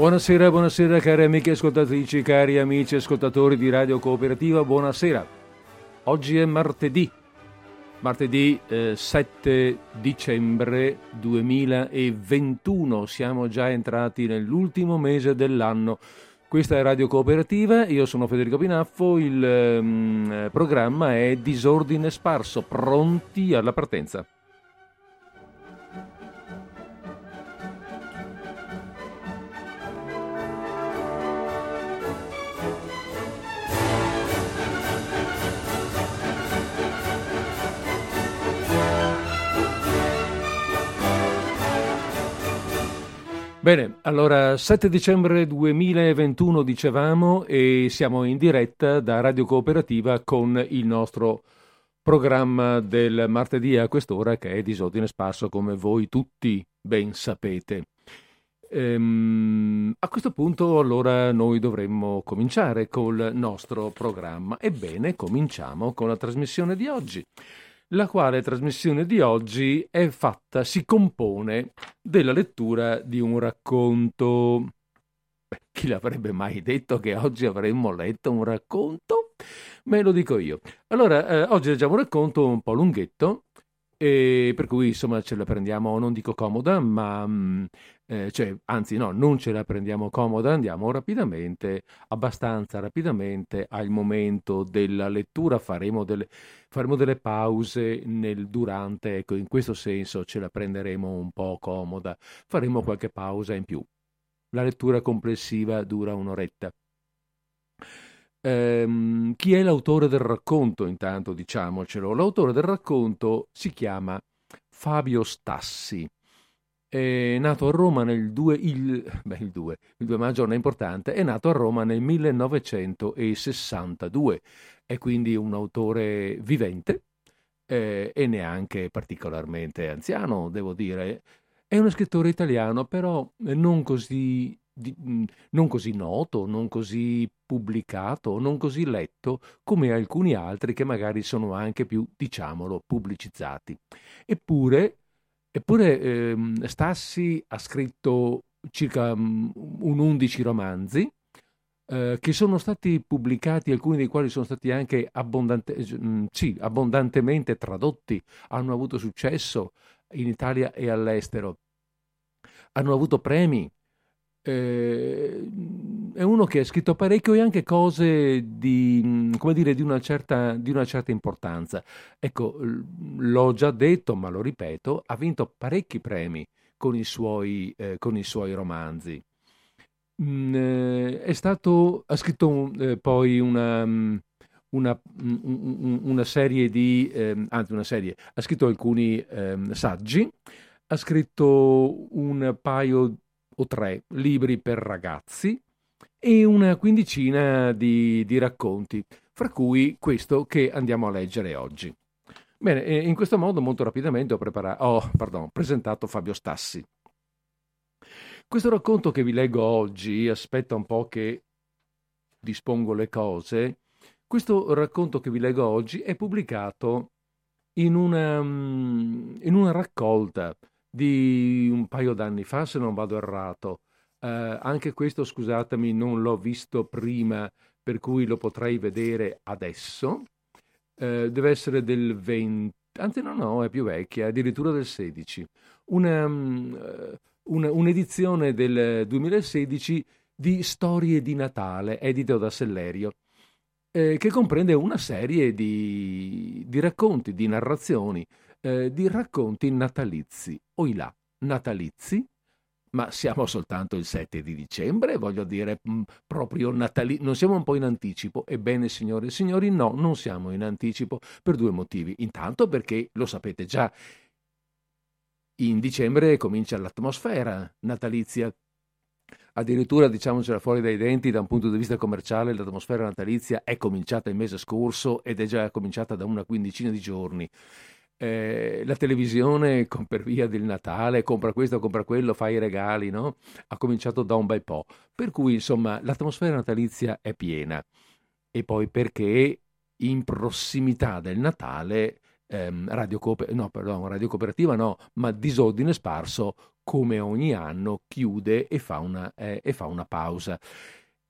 Buonasera, buonasera cari amiche ascoltatrici, cari amici ascoltatori di Radio Cooperativa, buonasera. Oggi è martedì, martedì eh, 7 dicembre 2021, siamo già entrati nell'ultimo mese dell'anno. Questa è Radio Cooperativa, io sono Federico Pinaffo, il eh, programma è Disordine Sparso, pronti alla partenza. Bene, allora 7 dicembre 2021 dicevamo e siamo in diretta da Radio Cooperativa con il nostro programma del martedì a quest'ora che è disordine sparso come voi tutti ben sapete. Ehm, a questo punto allora noi dovremmo cominciare col nostro programma. Ebbene, cominciamo con la trasmissione di oggi la quale trasmissione di oggi è fatta, si compone della lettura di un racconto. Beh, chi l'avrebbe mai detto che oggi avremmo letto un racconto? Me lo dico io. Allora, eh, oggi leggiamo un racconto un po' lunghetto, e per cui insomma ce la prendiamo, non dico comoda, ma mm, eh, cioè, anzi no, non ce la prendiamo comoda, andiamo rapidamente, abbastanza rapidamente al momento della lettura, faremo delle, faremo delle pause nel durante, ecco, in questo senso ce la prenderemo un po' comoda, faremo qualche pausa in più. La lettura complessiva dura un'oretta. Ehm, chi è l'autore del racconto, intanto diciamocelo? L'autore del racconto si chiama Fabio Stassi. È nato a Roma nel 2, il, beh, il 2, il 2 maggio non è importante, è nato a Roma nel 1962. È quindi un autore vivente eh, e neanche particolarmente anziano, devo dire. È uno scrittore italiano, però non così di, mm, non così noto, non così pubblicato, non così letto come alcuni altri che magari sono anche più, diciamolo, pubblicizzati. Eppure, eppure ehm, Stassi ha scritto circa um, un 11 romanzi eh, che sono stati pubblicati, alcuni dei quali sono stati anche abbondante, mm, sì, abbondantemente tradotti, hanno avuto successo in Italia e all'estero, hanno avuto premi, eh, è uno che ha scritto parecchio e anche cose di, come dire, di, una certa, di una certa importanza. Ecco, l'ho già detto, ma lo ripeto, ha vinto parecchi premi con i suoi, eh, con i suoi romanzi. Mm, eh, stato, ha scritto eh, poi una, una, una, serie di, eh, anzi una serie, ha scritto alcuni ehm, saggi, ha scritto un paio o tre libri per ragazzi e una quindicina di, di racconti, fra cui questo che andiamo a leggere oggi. Bene, in questo modo molto rapidamente ho, preparato, oh, pardon, presentato Fabio Stassi. Questo racconto che vi leggo oggi, aspetta un po' che dispongo le cose, questo racconto che vi leggo oggi è pubblicato in una, mm, in una raccolta di un paio d'anni fa, se non vado errato. Eh, anche questo, scusatemi, non l'ho visto prima, per cui lo potrei vedere adesso. Eh, deve essere del 20, anzi no, no, è più vecchia, addirittura del 16. Una, mm, una, un'edizione del 2016 di Storie di Natale, edito da Sellerio, eh, che comprende una serie di, di racconti, di narrazioni eh, di racconti natalizi, oilà, natalizi, ma siamo soltanto il 7 di dicembre, voglio dire, mh, mm, proprio natalizio, non siamo un po' in anticipo? Ebbene, signore e signori, no, non siamo in anticipo per due motivi. Intanto perché, lo sapete già, in dicembre comincia l'atmosfera natalizia. Addirittura, diciamocela fuori dai denti, da un punto di vista commerciale, l'atmosfera natalizia è cominciata il mese scorso ed è già cominciata da una quindicina di giorni eh, la televisione per via del Natale, compra questo, compra quello, fa i regali, no? Ha cominciato da un bel po'. Per cui, insomma, l'atmosfera natalizia è piena. E poi perché in prossimità del Natale, ehm, radio, Cooper- no, perdon, radio Cooperativa no, ma Disordine Sparso come ogni anno, chiude e fa una, eh, e fa una pausa.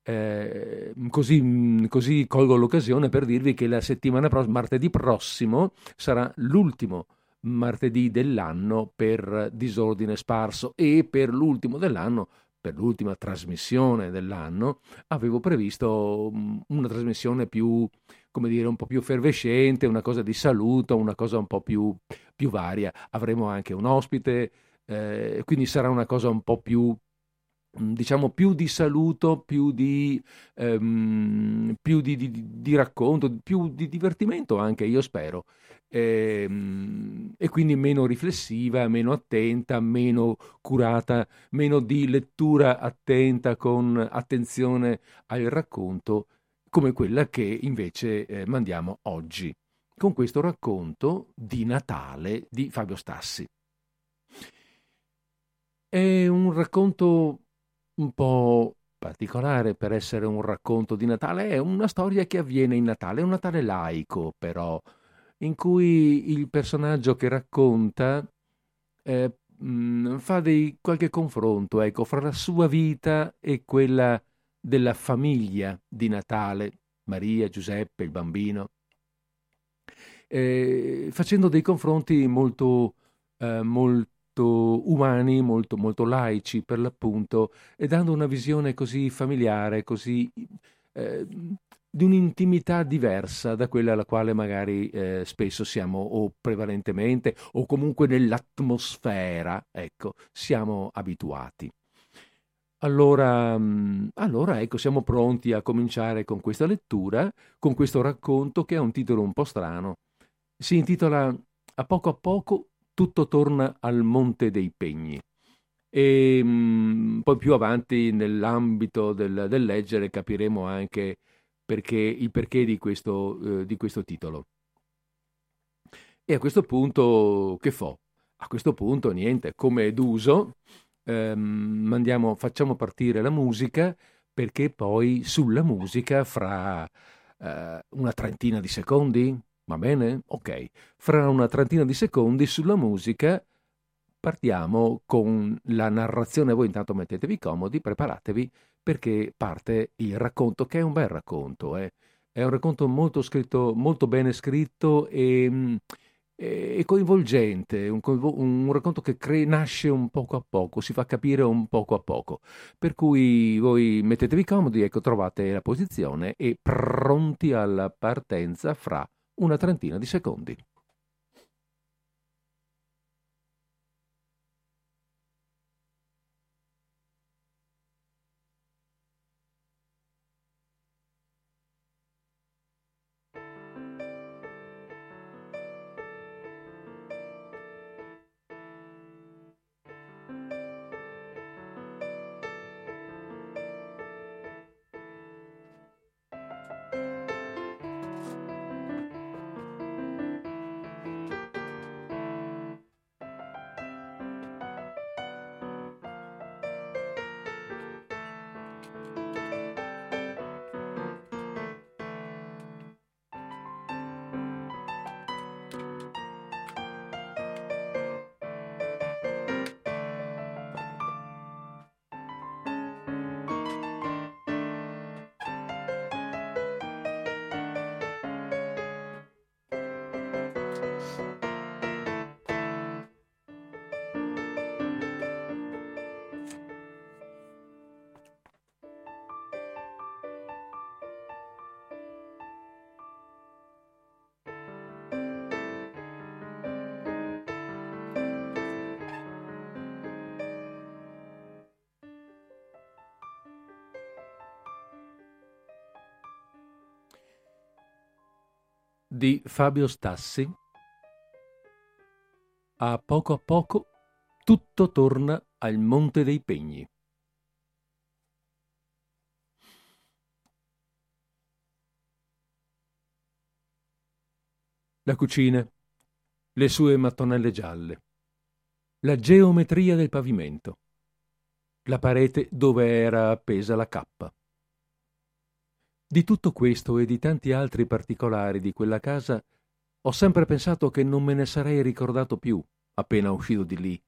Eh, così, così, colgo l'occasione per dirvi che la settimana prossima, martedì prossimo, sarà l'ultimo martedì dell'anno per disordine sparso e per l'ultimo dell'anno per l'ultima trasmissione dell'anno, avevo previsto mm, una trasmissione più, come dire, un po' più effervescente, una cosa di saluto, una cosa un po' più, più varia. Avremo anche un ospite, eh, quindi sarà una cosa un po' più mm, diciamo più di saluto, più di, ehm, più di, di, di racconto, più di divertimento anche, io spero e, ehm, e quindi meno riflessiva, meno attenta, meno curata, meno di lettura attenta con attenzione al racconto, come quella che invece eh, mandiamo oggi, con questo racconto di Natale di Fabio Stassi. È un racconto un po' particolare per essere un racconto di Natale, è una storia che avviene in Natale, è un Natale laico però, in cui il personaggio che racconta eh, mh, fa dei, qualche confronto ecco, fra la sua vita e quella della famiglia di Natale, Maria, Giuseppe, il bambino, eh, facendo dei confronti molto, eh, molto umani, molto, molto laici per l'appunto, e dando una visione così familiare, così eh, di un'intimità diversa da quella alla quale magari eh, spesso siamo o prevalentemente o comunque nell'atmosfera, ecco, siamo abituati. Allora, mm, allora, ecco, siamo pronti a cominciare con questa lettura, con questo racconto che ha un titolo un po' strano. Si intitola A poco a poco tutto torna al Monte dei Pegni. E mh, mm, poi più avanti nell'ambito del, del leggere capiremo anche perché, il perché di questo, eh, di questo titolo. E a questo punto che fo? A questo punto niente, come d'uso, ehm, mandiamo, facciamo partire la musica perché poi sulla musica fra eh, una trentina di secondi, va bene? Ok, fra una trentina di secondi sulla musica partiamo con la narrazione. Voi intanto mettetevi comodi, preparatevi perché parte il racconto, che è un bel racconto, eh. è un racconto molto scritto, molto bene scritto e, e coinvolgente, un, un, racconto che cre- nasce un poco a poco, si fa capire un poco a poco. Per cui voi mettetevi comodi, ecco, trovate la posizione e pronti alla partenza fra una trentina di secondi. Di Fabio Stassi. A poco a poco tutto torna al Monte dei Pegni. La cucina, le sue mattonelle gialle, la geometria del pavimento, la parete dove era appesa la cappa. Di tutto questo e di tanti altri particolari di quella casa ho sempre pensato che non me ne sarei ricordato più appena uscito di lì,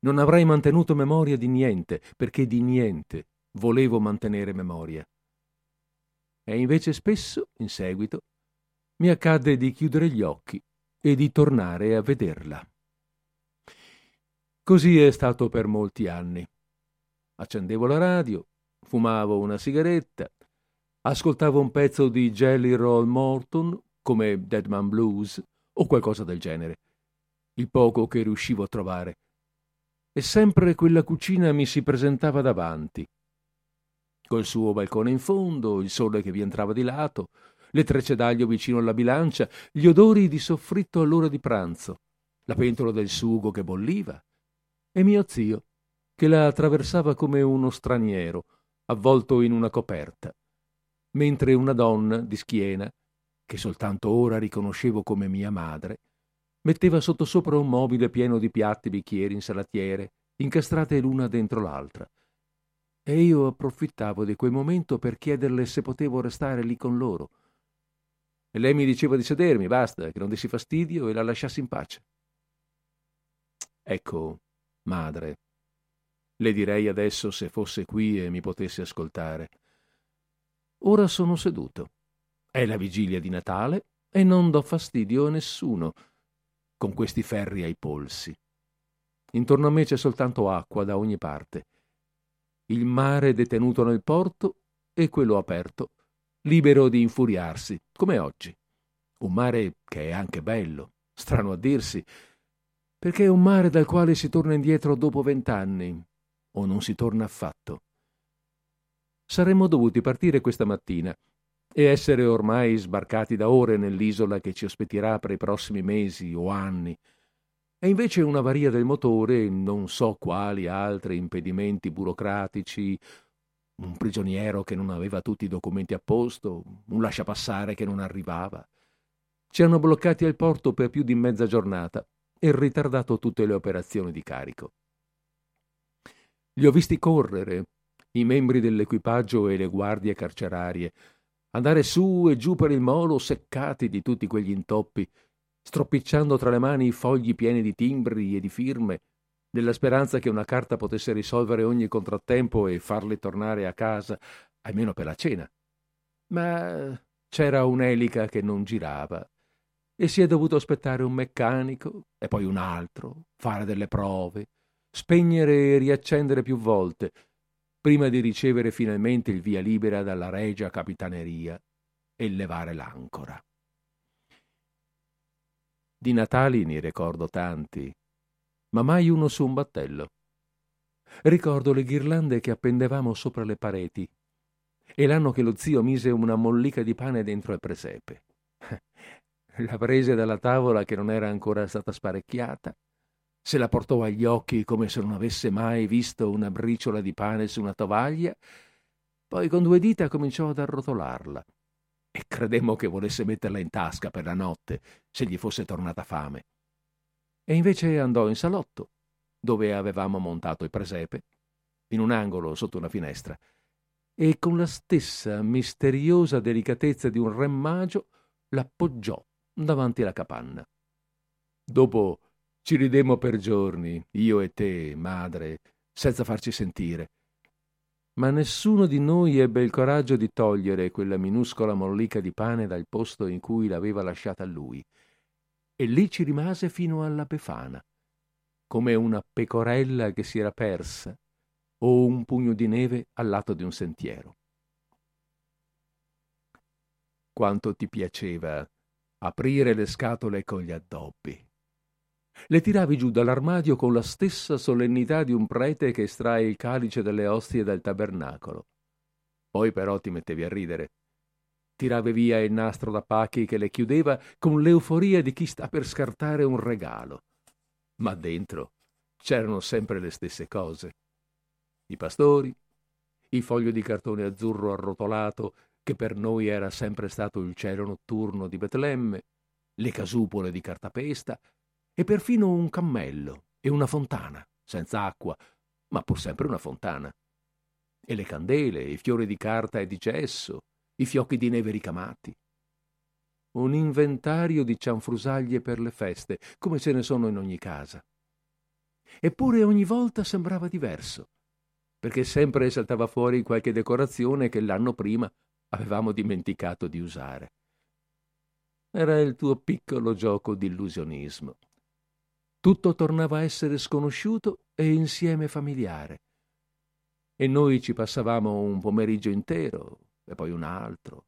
Non avrei mantenuto memoria di niente, perché di niente volevo mantenere memoria. E invece spesso, in seguito, mi accadde di chiudere gli occhi e di tornare a vederla. Così è stato per molti anni. Accendevo la radio, fumavo una sigaretta, ascoltavo un pezzo di Jelly Roll Morton come Dead Man Blues o qualcosa del genere, il poco che riuscivo a trovare. E sempre quella cucina mi si presentava davanti, col suo balcone in fondo, il sole che vi entrava di lato, le trecce d'aglio vicino alla bilancia, gli odori di soffritto all'ora di pranzo, la pentola del sugo che bolliva, e mio zio che la attraversava come uno straniero, avvolto in una coperta, mentre una donna di schiena, che soltanto ora riconoscevo come mia madre, metteva sottosopra un mobile pieno di piatti, bicchieri, insalatiere, incastrate l'una dentro l'altra. E io approfittavo di quel momento per chiederle se potevo restare lì con loro. E lei mi diceva di sedermi, basta, che non dessi fastidio e la lasciassi in pace. Ecco, madre, le direi adesso se fosse qui e mi potesse ascoltare. Ora sono seduto. È la vigilia di Natale e non do fastidio a nessuno con questi ferri ai polsi. Intorno a me c'è soltanto acqua da ogni parte. Il mare detenuto nel porto e quello aperto, libero di infuriarsi, come oggi. Un mare che è anche bello, strano a dirsi, perché è un mare dal quale si torna indietro dopo vent'anni, o non si torna affatto. Saremmo dovuti partire questa mattina e essere ormai sbarcati da ore nell'isola che ci ospiterà per i prossimi mesi o anni. E invece una varia del motore, non so quali altri impedimenti burocratici, un prigioniero che non aveva tutti i documenti a posto, un lasciapassare che non arrivava, ci hanno bloccati al porto per più di mezza giornata e ritardato tutte le operazioni di carico. Li ho visti correre, i membri dell'equipaggio e le guardie carcerarie, andare su e giù per il molo seccati di tutti quegli intoppi, stropicciando tra le mani i fogli pieni di timbri e di firme, nella speranza che una carta potesse risolvere ogni contrattempo e farli tornare a casa, almeno per la cena. Ma c'era un'elica che non girava e si è dovuto aspettare un meccanico e poi un altro, fare delle prove, spegnere e riaccendere più volte, prima di ricevere finalmente il via libera dalla regia capitaneria e levare l'ancora. Di Natali ne ricordo tanti, ma mai uno su un battello. Ricordo le ghirlande che appendevamo sopra le pareti e l'anno che lo zio mise una mollica di pane dentro il presepe. La prese dalla tavola che non era ancora stata sparecchiata se la portò agli occhi come se non avesse mai visto una briciola di pane su una tovaglia, poi con due dita cominciò ad arrotolarla e credemmo che volesse metterla in tasca per la notte se gli fosse tornata fame. E invece andò in salotto, dove avevamo montato il presepe, in un angolo sotto una finestra, e con la stessa misteriosa delicatezza di un re magio l'appoggiò davanti alla capanna. Dopo ci ridemmo per giorni, io e te, madre, senza farci sentire. Ma nessuno di noi ebbe il coraggio di togliere quella minuscola mollica di pane dal posto in cui l'aveva lasciata lui. E lì ci rimase fino alla Befana, come una pecorella che si era persa o un pugno di neve al lato di un sentiero. Quanto ti piaceva aprire le scatole con gli addobbi le tiravi giù dall'armadio con la stessa solennità di un prete che estrae il calice dalle ostie del tabernacolo. Poi però ti mettevi a ridere. Tiravi via il nastro da pacchi che le chiudeva con l'euforia di chi sta per scartare un regalo. Ma dentro c'erano sempre le stesse cose. I pastori, il foglio di cartone azzurro arrotolato che per noi era sempre stato il cielo notturno di Betlemme, le casupole di cartapesta, e perfino un cammello e una fontana, senza acqua, ma pur sempre una fontana. E le candele, i fiori di carta e di gesso, i fiocchi di neve ricamati. Un inventario di cianfrusaglie per le feste, come ce ne sono in ogni casa. Eppure ogni volta sembrava diverso, perché sempre saltava fuori qualche decorazione che l'anno prima avevamo dimenticato di usare. Era il tuo piccolo gioco di illusionismo. Tutto tornava a essere sconosciuto e insieme familiare. E noi ci passavamo un pomeriggio intero e poi un altro.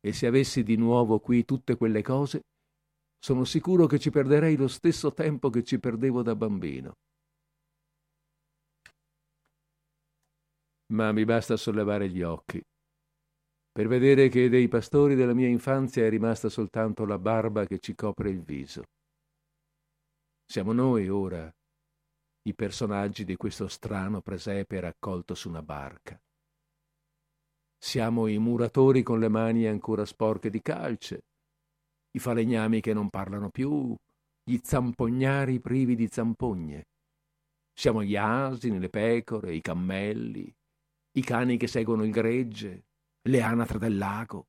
E se avessi di nuovo qui tutte quelle cose, sono sicuro che ci perderei lo stesso tempo che ci perdevo da bambino. Ma mi basta sollevare gli occhi per vedere che dei pastori della mia infanzia è rimasta soltanto la barba che ci copre il viso. Siamo noi ora i personaggi di questo strano presepe raccolto su una barca. Siamo i muratori con le mani ancora sporche di calce, i falegnami che non parlano più, gli zampognari privi di zampogne. Siamo gli asini, le pecore, i cammelli, i cani che seguono il gregge, le anatre del lago.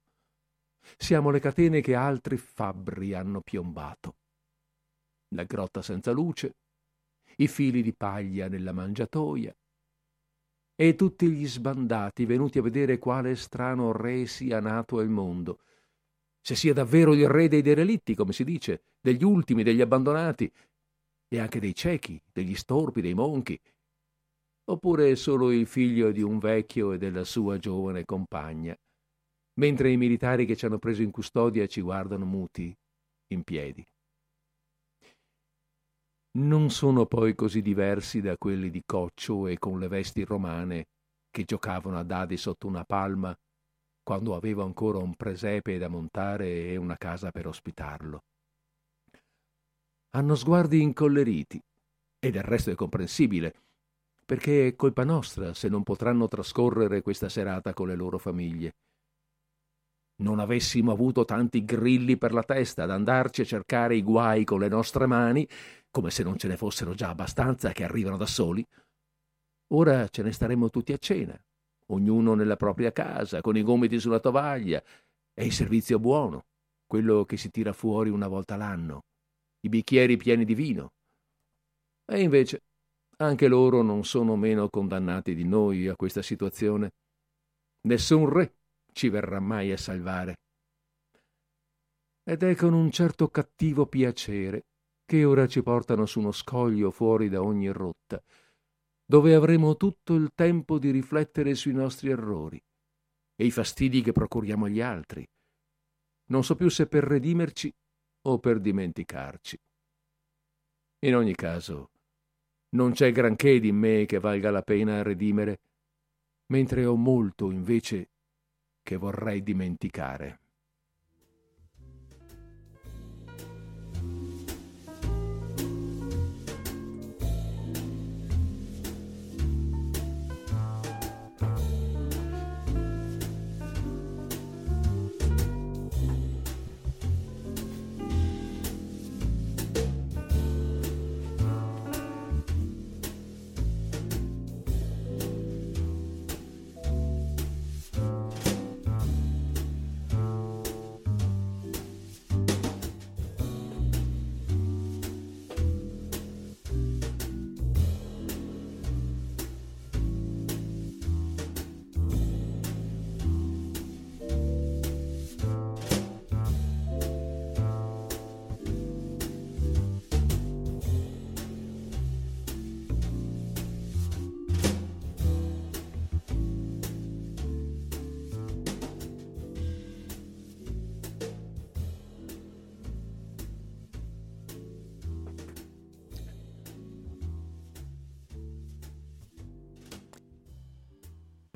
Siamo le catene che altri fabbri hanno piombato. La grotta senza luce, i fili di paglia nella mangiatoia, e tutti gli sbandati venuti a vedere quale strano re sia nato al mondo, se sia davvero il re dei derelitti, come si dice, degli ultimi, degli abbandonati, e anche dei ciechi, degli storpi, dei monchi, oppure solo il figlio di un vecchio e della sua giovane compagna, mentre i militari che ci hanno preso in custodia ci guardano muti, in piedi. Non sono poi così diversi da quelli di Coccio e con le vesti romane che giocavano a dadi sotto una palma quando avevo ancora un presepe da montare e una casa per ospitarlo. Hanno sguardi incolleriti, e del resto è comprensibile, perché è colpa nostra se non potranno trascorrere questa serata con le loro famiglie. Non avessimo avuto tanti grilli per la testa ad andarci a cercare i guai con le nostre mani, come se non ce ne fossero già abbastanza che arrivano da soli, ora ce ne staremmo tutti a cena, ognuno nella propria casa, con i gomiti sulla tovaglia, e il servizio buono, quello che si tira fuori una volta l'anno, i bicchieri pieni di vino. E invece anche loro non sono meno condannati di noi a questa situazione. Nessun re ci verrà mai a salvare. Ed è con un certo cattivo piacere che ora ci portano su uno scoglio fuori da ogni rotta, dove avremo tutto il tempo di riflettere sui nostri errori e i fastidi che procuriamo agli altri. Non so più se per redimerci o per dimenticarci. In ogni caso, non c'è granché di me che valga la pena redimere, mentre ho molto invece che vorrei dimenticare.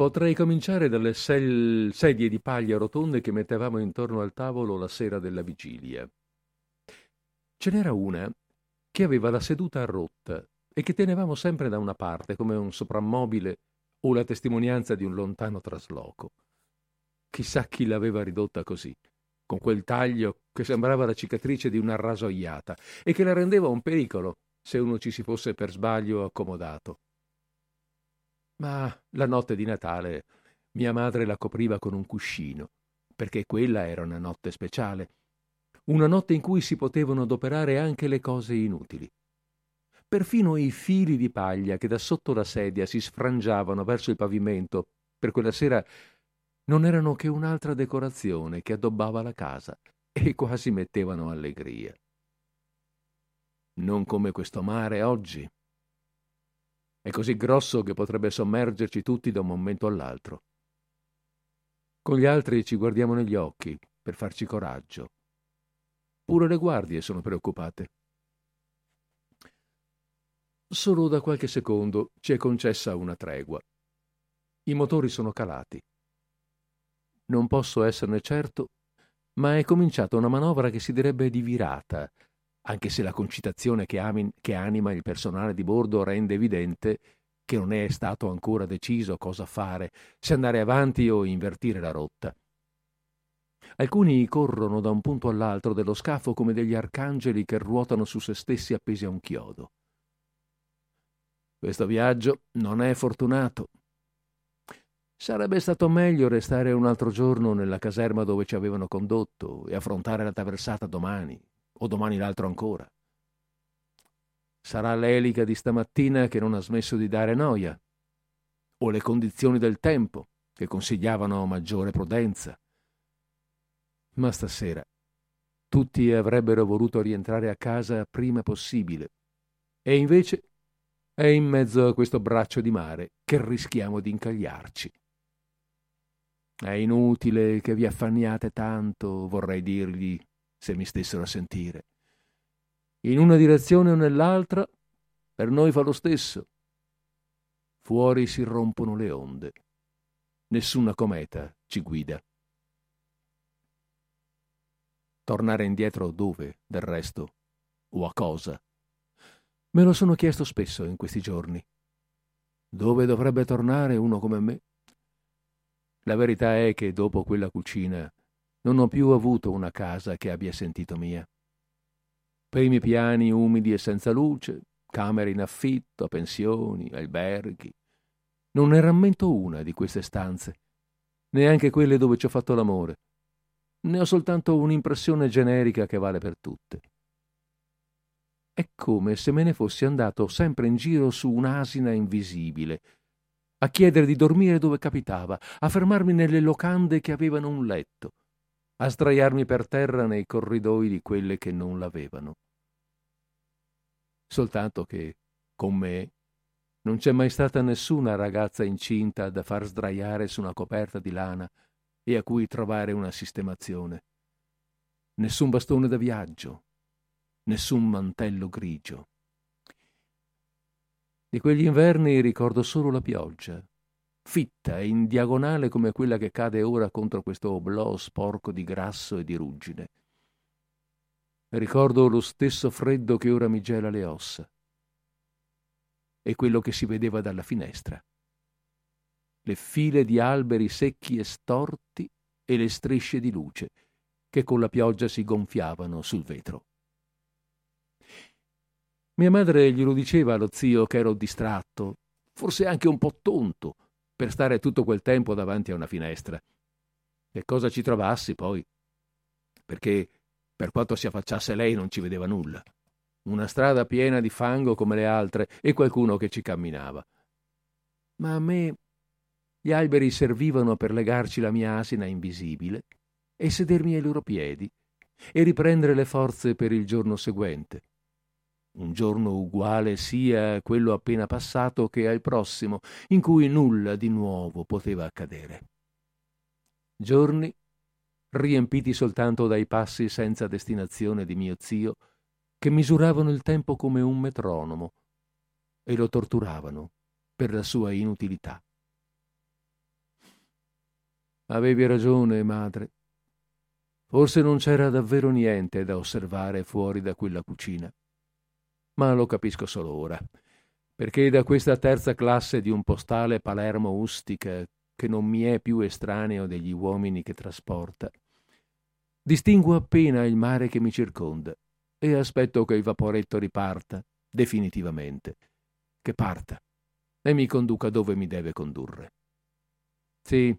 Potrei cominciare dalle sel- sedie di paglia rotonde che mettevamo intorno al tavolo la sera della vigilia. Ce n'era una che aveva la seduta rotta e che tenevamo sempre da una parte come un soprammobile o la testimonianza di un lontano trasloco. Chissà chi l'aveva ridotta così, con quel taglio che sembrava la cicatrice di una rasoiata e che la rendeva un pericolo se uno ci si fosse per sbaglio accomodato. Ma la notte di Natale mia madre la copriva con un cuscino, perché quella era una notte speciale, una notte in cui si potevano adoperare anche le cose inutili. perfino i fili di paglia che da sotto la sedia si sfrangiavano verso il pavimento per quella sera non erano che un'altra decorazione che addobbava la casa e quasi mettevano allegria. Non come questo mare oggi. È così grosso che potrebbe sommergerci tutti da un momento all'altro. Con gli altri ci guardiamo negli occhi per farci coraggio. Pure le guardie sono preoccupate. Solo da qualche secondo ci è concessa una tregua. I motori sono calati. Non posso esserne certo, ma è cominciata una manovra che si direbbe di virata, anche se la concitazione che, amin, che anima il personale di bordo rende evidente che non è stato ancora deciso cosa fare, se andare avanti o invertire la rotta. Alcuni corrono da un punto all'altro dello scafo come degli arcangeli che ruotano su se stessi appesi a un chiodo. Questo viaggio non è fortunato. Sarebbe stato meglio restare un altro giorno nella caserma dove ci avevano condotto e affrontare la traversata domani, o domani l'altro ancora. Sarà l'elica di stamattina che non ha smesso di dare noia, o le condizioni del tempo che consigliavano maggiore prudenza. Ma stasera tutti avrebbero voluto rientrare a casa prima possibile, e invece è in mezzo a questo braccio di mare che rischiamo di incagliarci. È inutile che vi affanniate tanto, vorrei dirgli, se mi stessero a sentire. In una direzione o nell'altra, per noi fa lo stesso. Fuori si rompono le onde. Nessuna cometa ci guida. Tornare indietro dove, del resto? O a cosa? Me lo sono chiesto spesso in questi giorni. Dove dovrebbe tornare uno come me? La verità è che dopo quella cucina non ho più avuto una casa che abbia sentito mia. Primi piani umidi e senza luce, camere in affitto, pensioni, alberghi. Non ne rammento una di queste stanze, neanche quelle dove ci ho fatto l'amore ne ho soltanto un'impressione generica che vale per tutte. È come se me ne fossi andato sempre in giro su un'asina invisibile, a chiedere di dormire dove capitava, a fermarmi nelle locande che avevano un letto, a sdraiarmi per terra nei corridoi di quelle che non l'avevano. Soltanto che, con me, non c'è mai stata nessuna ragazza incinta da far sdraiare su una coperta di lana e a cui trovare una sistemazione. Nessun bastone da viaggio, nessun mantello grigio. Di quegli inverni ricordo solo la pioggia, fitta e in diagonale come quella che cade ora contro questo oblò sporco di grasso e di ruggine. Ricordo lo stesso freddo che ora mi gela le ossa e quello che si vedeva dalla finestra le file di alberi secchi e storti e le strisce di luce che con la pioggia si gonfiavano sul vetro. Mia madre glielo diceva allo zio che ero distratto, forse anche un po' tonto, per stare tutto quel tempo davanti a una finestra. Che cosa ci trovassi poi? Perché per quanto si affacciasse lei non ci vedeva nulla. Una strada piena di fango come le altre e qualcuno che ci camminava. Ma a me gli alberi servivano per legarci la mia asina invisibile e sedermi ai loro piedi e riprendere le forze per il giorno seguente. Un giorno uguale sia a quello appena passato che al prossimo, in cui nulla di nuovo poteva accadere. Giorni riempiti soltanto dai passi senza destinazione di mio zio, che misuravano il tempo come un metronomo e lo torturavano per la sua inutilità. Avevi ragione, madre. Forse non c'era davvero niente da osservare fuori da quella cucina. Ma lo capisco solo ora, perché da questa terza classe di un postale Palermo ustica, che non mi è più estraneo degli uomini che trasporta, distingo appena il mare che mi circonda e aspetto che il vaporetto riparta definitivamente, che parta e mi conduca dove mi deve condurre. Sì,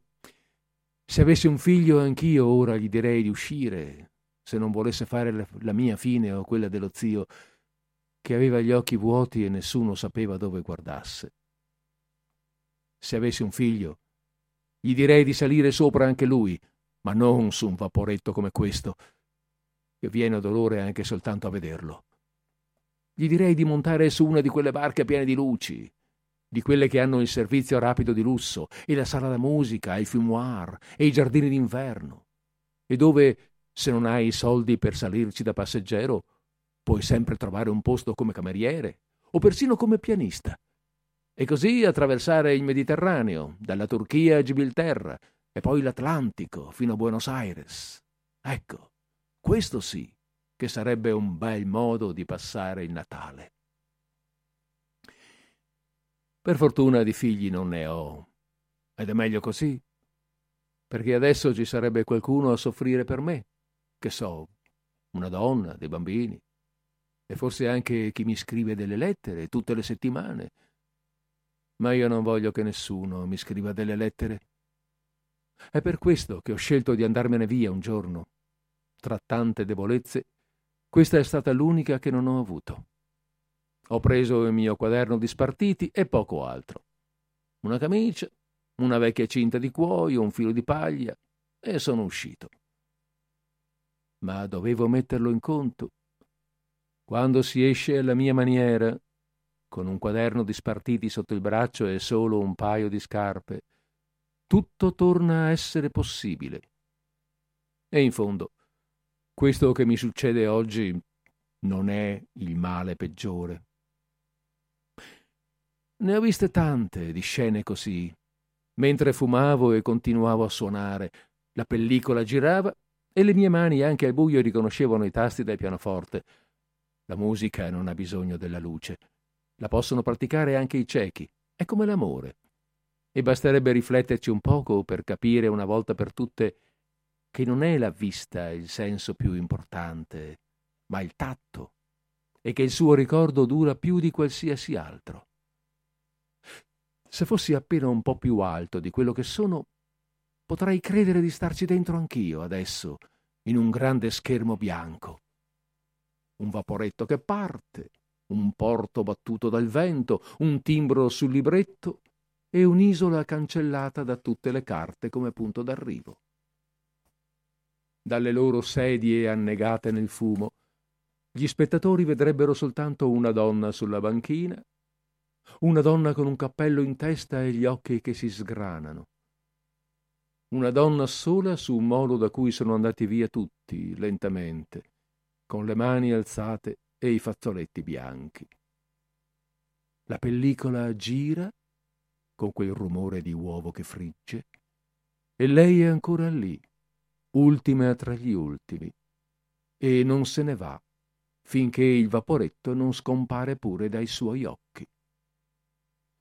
se avessi un figlio anch'io ora gli direi di uscire, se non volesse fare la, mia fine o quella dello zio. Che aveva gli occhi vuoti e nessuno sapeva dove guardasse. Se avessi un figlio, gli direi di salire sopra anche lui, ma non su un vaporetto come questo, che viene dolore anche soltanto a vederlo. Gli direi di montare su una di quelle barche piene di luci, di quelle che hanno il servizio rapido di lusso, e la sala da musica, e il fumoir, e i giardini d'inverno, e dove, se non hai i soldi per salirci da passeggero, puoi sempre trovare un posto come cameriere, o persino come pianista. E così attraversare il Mediterraneo, dalla Turchia a Gibilterra, e poi l'Atlantico fino a Buenos Aires. Ecco, questo sì che sarebbe un bel modo di passare il Natale. Per fortuna di figli non ne ho, ed è meglio così, perché adesso ci sarebbe qualcuno a soffrire per me, che so, una donna, dei bambini, e forse anche chi mi scrive delle lettere tutte le settimane. Ma io non voglio che nessuno mi scriva delle lettere. È per questo che ho scelto di andarmene via un giorno. Tra tante debolezze, questa è stata l'unica che non ho avuto. Ho preso il mio quaderno di spartiti e poco altro. Una camicia, una vecchia cinta di cuoio, un filo di paglia e sono uscito. Ma dovevo metterlo in conto. Quando si esce alla mia maniera, con un quaderno di spartiti sotto il braccio e solo un paio di scarpe, tutto torna a essere possibile. E in fondo, questo che mi succede oggi non è il male peggiore. Ne ho viste tante di scene così. Mentre fumavo e continuavo a suonare, la pellicola girava e le mie mani anche al buio riconoscevano i tasti del pianoforte. La musica non ha bisogno della luce. La possono praticare anche i ciechi. È come l'amore. E basterebbe rifletterci un poco per capire una volta per tutte che non è la vista il senso più importante, ma il tatto, e che il suo ricordo dura più di qualsiasi altro. Se fossi appena un po' più alto di quello che sono, potrei credere di starci dentro anch'io adesso, in un grande schermo bianco. Un vaporetto che parte, un porto battuto dal vento, un timbro sul libretto e un'isola cancellata da tutte le carte come punto d'arrivo. Dalle loro sedie annegate nel fumo, gli spettatori vedrebbero soltanto una donna sulla banchina una donna con un cappello in testa e gli occhi che si sgranano. Una donna sola su un molo da cui sono andati via tutti, lentamente, con le mani alzate e i fazzoletti bianchi. La pellicola gira, con quel rumore di uovo che frigge, e lei è ancora lì, ultima tra gli ultimi, e non se ne va finché il vaporetto non scompare pure dai suoi occhi.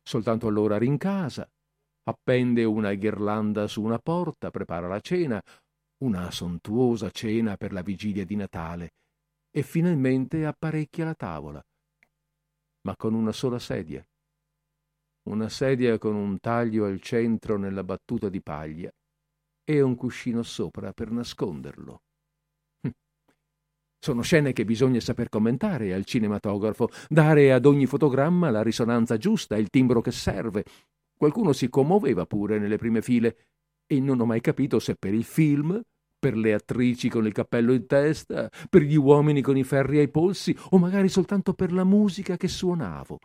Soltanto allora rincasa, appende una ghirlanda su una porta, prepara la cena, una sontuosa cena per la vigilia di Natale, e finalmente apparecchia la tavola, ma con una sola sedia. Una sedia con un taglio al centro nella battuta di paglia e un cuscino sopra per nasconderlo. Sono scene che bisogna saper commentare al cinematografo, dare ad ogni fotogramma la risonanza giusta, il timbro che serve. Qualcuno si commuoveva pure nelle prime file e non ho mai capito se per il film, per le attrici con il cappello in testa, per gli uomini con i ferri ai polsi o magari soltanto per la musica che suonavo,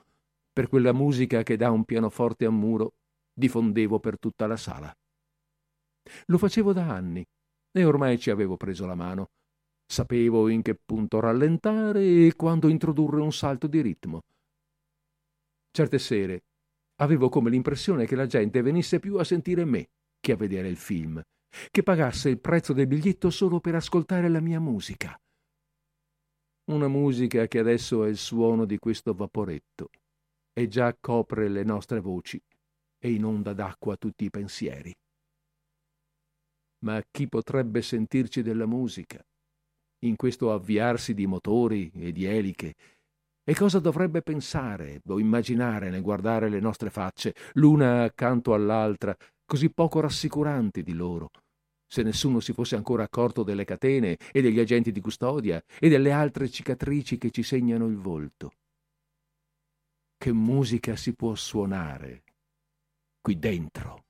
per quella musica che da un pianoforte a muro diffondevo per tutta la sala. Lo facevo da anni e ormai ci avevo preso la mano. Sapevo in che punto rallentare e quando introdurre un salto di ritmo. Certe sere avevo come l'impressione che la gente venisse più a sentire me che a vedere il film, che pagasse il prezzo del biglietto solo per ascoltare la mia musica. Una musica che adesso è il suono di questo vaporetto e già copre le nostre voci e inonda d'acqua tutti i pensieri. Ma chi potrebbe sentirci della musica? in questo avviarsi di motori e di eliche, e cosa dovrebbe pensare o immaginare nel guardare le nostre facce, l'una accanto all'altra, così poco rassicuranti di loro, se nessuno si fosse ancora accorto delle catene e degli agenti di custodia e delle altre cicatrici che ci segnano il volto. che musica si può suonare qui dentro.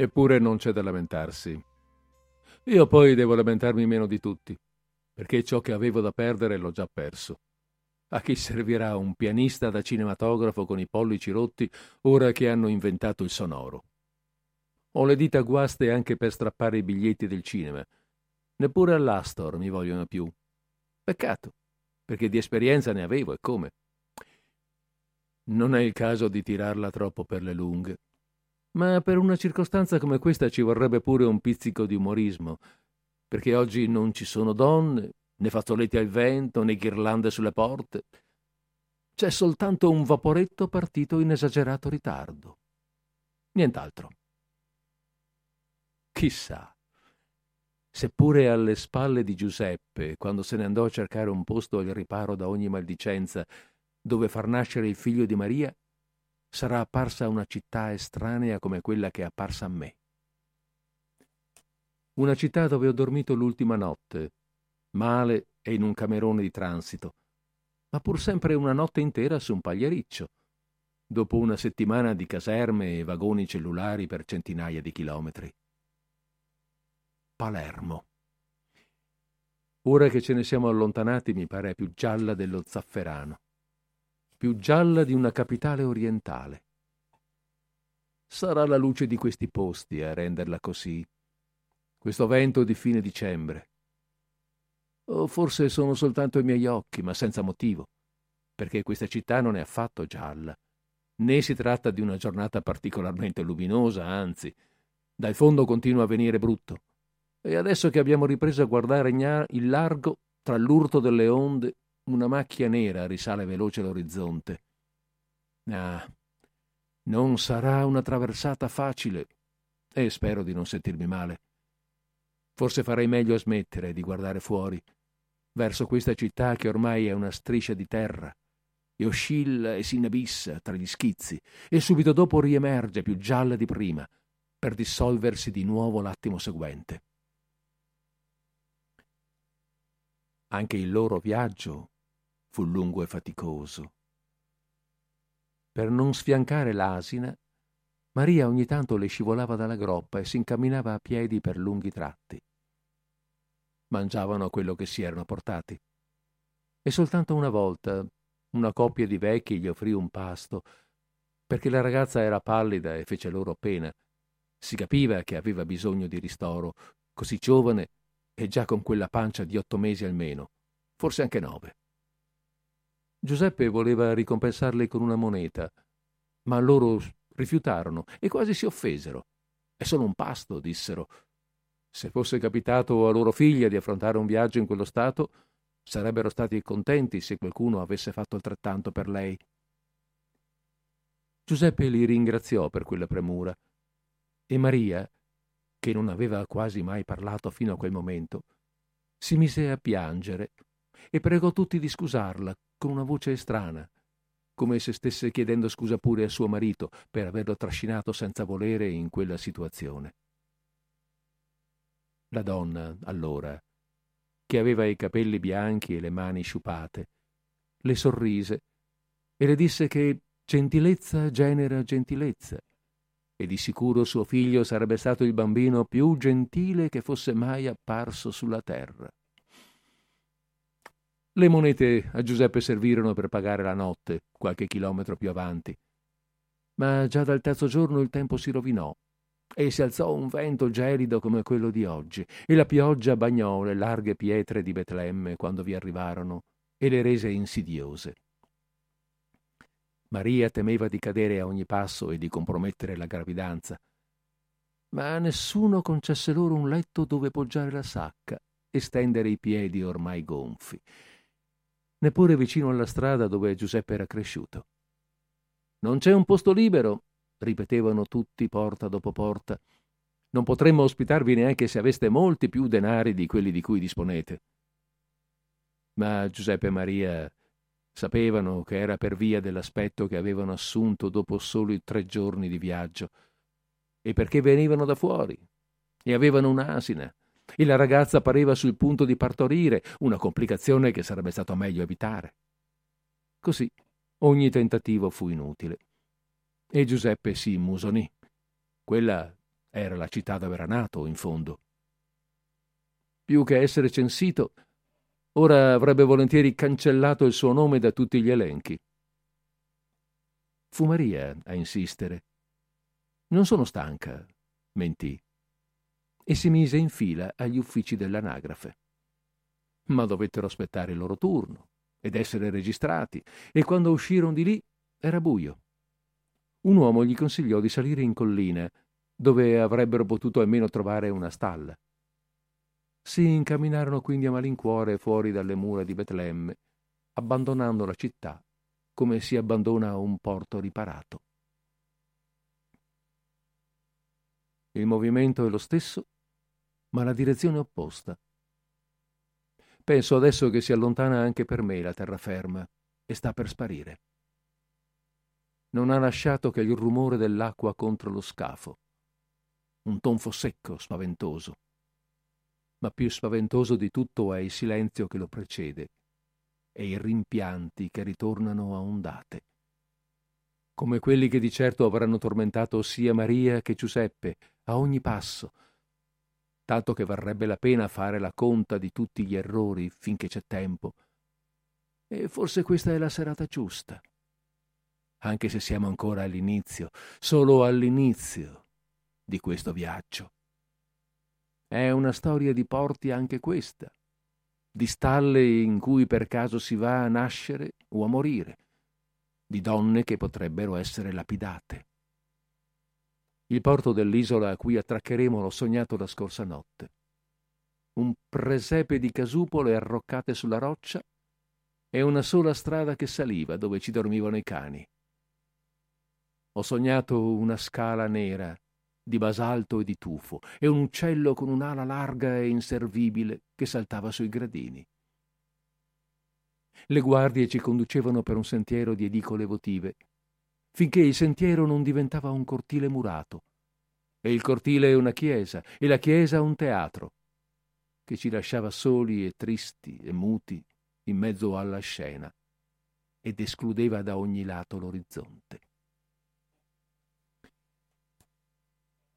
Eppure non c'è da lamentarsi. Io poi devo lamentarmi meno di tutti, perché ciò che avevo da perdere l'ho già perso. A chi servirà un pianista da cinematografo con i pollici rotti ora che hanno inventato il sonoro? Ho le dita guaste anche per strappare i biglietti del cinema. Neppure all'Astor mi vogliono più. Peccato, perché di esperienza ne avevo e come. Non è il caso di tirarla troppo per le lunghe ma per una circostanza come questa ci vorrebbe pure un pizzico di umorismo, perché oggi non ci sono donne, né fazzoletti al vento, né ghirlande sulle porte. C'è soltanto un vaporetto partito in esagerato ritardo. Nient'altro. Chissà, seppure alle spalle di Giuseppe, quando se ne andò a cercare un posto al riparo da ogni maldicenza, dove far nascere il figlio di Maria, sarà apparsa una città estranea come quella che è apparsa a me. Una città dove ho dormito l'ultima notte, male e in un camerone di transito, ma pur sempre una notte intera su un pagliericcio, dopo una settimana di caserme e vagoni cellulari per centinaia di chilometri. Palermo. Ora che ce ne siamo allontanati mi pare più gialla dello zafferano più gialla di una capitale orientale. Sarà la luce di questi posti a renderla così, questo vento di fine dicembre. O forse sono soltanto i miei occhi, ma senza motivo, perché questa città non è affatto gialla, né si tratta di una giornata particolarmente luminosa, anzi, dal fondo continua a venire brutto. E adesso che abbiamo ripreso a guardare il largo, tra l'urto delle onde una macchia nera risale veloce l'orizzonte. Ah, non sarà una traversata facile e spero di non sentirmi male. Forse farei meglio a smettere di guardare fuori, verso questa città che ormai è una striscia di terra, e oscilla e si inabissa tra gli schizzi, e subito dopo riemerge più gialla di prima, per dissolversi di nuovo l'attimo seguente. Anche il loro viaggio fu lungo e faticoso. Per non sfiancare l'asina, Maria ogni tanto le scivolava dalla groppa e si incamminava a piedi per lunghi tratti. Mangiavano quello che si erano portati. E soltanto una volta una coppia di vecchi gli offrì un pasto, perché la ragazza era pallida e fece loro pena. Si capiva che aveva bisogno di ristoro, così giovane e già con quella pancia di otto mesi almeno, forse anche nove. Giuseppe voleva ricompensarli con una moneta, ma loro rifiutarono e quasi si offesero. È solo un pasto, dissero. Se fosse capitato a loro figlia di affrontare un viaggio in quello stato, sarebbero stati contenti se qualcuno avesse fatto altrettanto per lei. Giuseppe li ringraziò per quella premura e Maria, che non aveva quasi mai parlato fino a quel momento, si mise a piangere e pregò tutti di scusarla con una voce strana, come se stesse chiedendo scusa pure a suo marito per averlo trascinato senza volere in quella situazione. La donna, allora, che aveva i capelli bianchi e le mani sciupate, le sorrise e le disse che gentilezza genera gentilezza e di sicuro suo figlio sarebbe stato il bambino più gentile che fosse mai apparso sulla terra. Le monete a Giuseppe servirono per pagare la notte, qualche chilometro più avanti. Ma già dal terzo giorno il tempo si rovinò e si alzò un vento gelido come quello di oggi, e la pioggia bagnò le larghe pietre di Betlemme quando vi arrivarono e le rese insidiose. Maria temeva di cadere a ogni passo e di compromettere la gravidanza. Ma nessuno concesse loro un letto dove poggiare la sacca e stendere i piedi ormai gonfi, neppure vicino alla strada dove Giuseppe era cresciuto. Non c'è un posto libero, ripetevano tutti porta dopo porta. Non potremmo ospitarvi neanche se aveste molti più denari di quelli di cui disponete. Ma Giuseppe e Maria Sapevano che era per via dell'aspetto che avevano assunto dopo soli tre giorni di viaggio, e perché venivano da fuori, e avevano un'asina, e la ragazza pareva sul punto di partorire, una complicazione che sarebbe stato meglio evitare. Così ogni tentativo fu inutile. E Giuseppe si immusonì. Quella era la città dove era nato, in fondo. Più che essere censito, Ora avrebbe volentieri cancellato il suo nome da tutti gli elenchi. Fu Maria a insistere. Non sono stanca, mentì, e si mise in fila agli uffici dell'anagrafe. Ma dovettero aspettare il loro turno ed essere registrati, e quando uscirono di lì era buio. Un uomo gli consigliò di salire in collina, dove avrebbero potuto almeno trovare una stalla. Si incamminarono quindi a malincuore fuori dalle mura di Betlemme, abbandonando la città come si abbandona un porto riparato. Il movimento è lo stesso, ma la direzione opposta. Penso adesso che si allontana anche per me la terraferma e sta per sparire. Non ha lasciato che il rumore dell'acqua contro lo scafo, un tonfo secco, spaventoso ma più spaventoso di tutto è il silenzio che lo precede e i rimpianti che ritornano a ondate, come quelli che di certo avranno tormentato sia Maria che Giuseppe a ogni passo, tanto che varrebbe la pena fare la conta di tutti gli errori finché c'è tempo. E forse questa è la serata giusta, anche se siamo ancora all'inizio, solo all'inizio di questo viaggio. È una storia di porti anche questa, di stalle in cui per caso si va a nascere o a morire, di donne che potrebbero essere lapidate. Il porto dell'isola a cui attraccheremo l'ho sognato la scorsa notte. Un presepe di casupole arroccate sulla roccia e una sola strada che saliva dove ci dormivano i cani. Ho sognato una scala nera di basalto e di tufo, e un uccello con un'ala larga e inservibile che saltava sui gradini. Le guardie ci conducevano per un sentiero di edicole votive, finché il sentiero non diventava un cortile murato, e il cortile una chiesa, e la chiesa un teatro, che ci lasciava soli e tristi e muti in mezzo alla scena, ed escludeva da ogni lato l'orizzonte.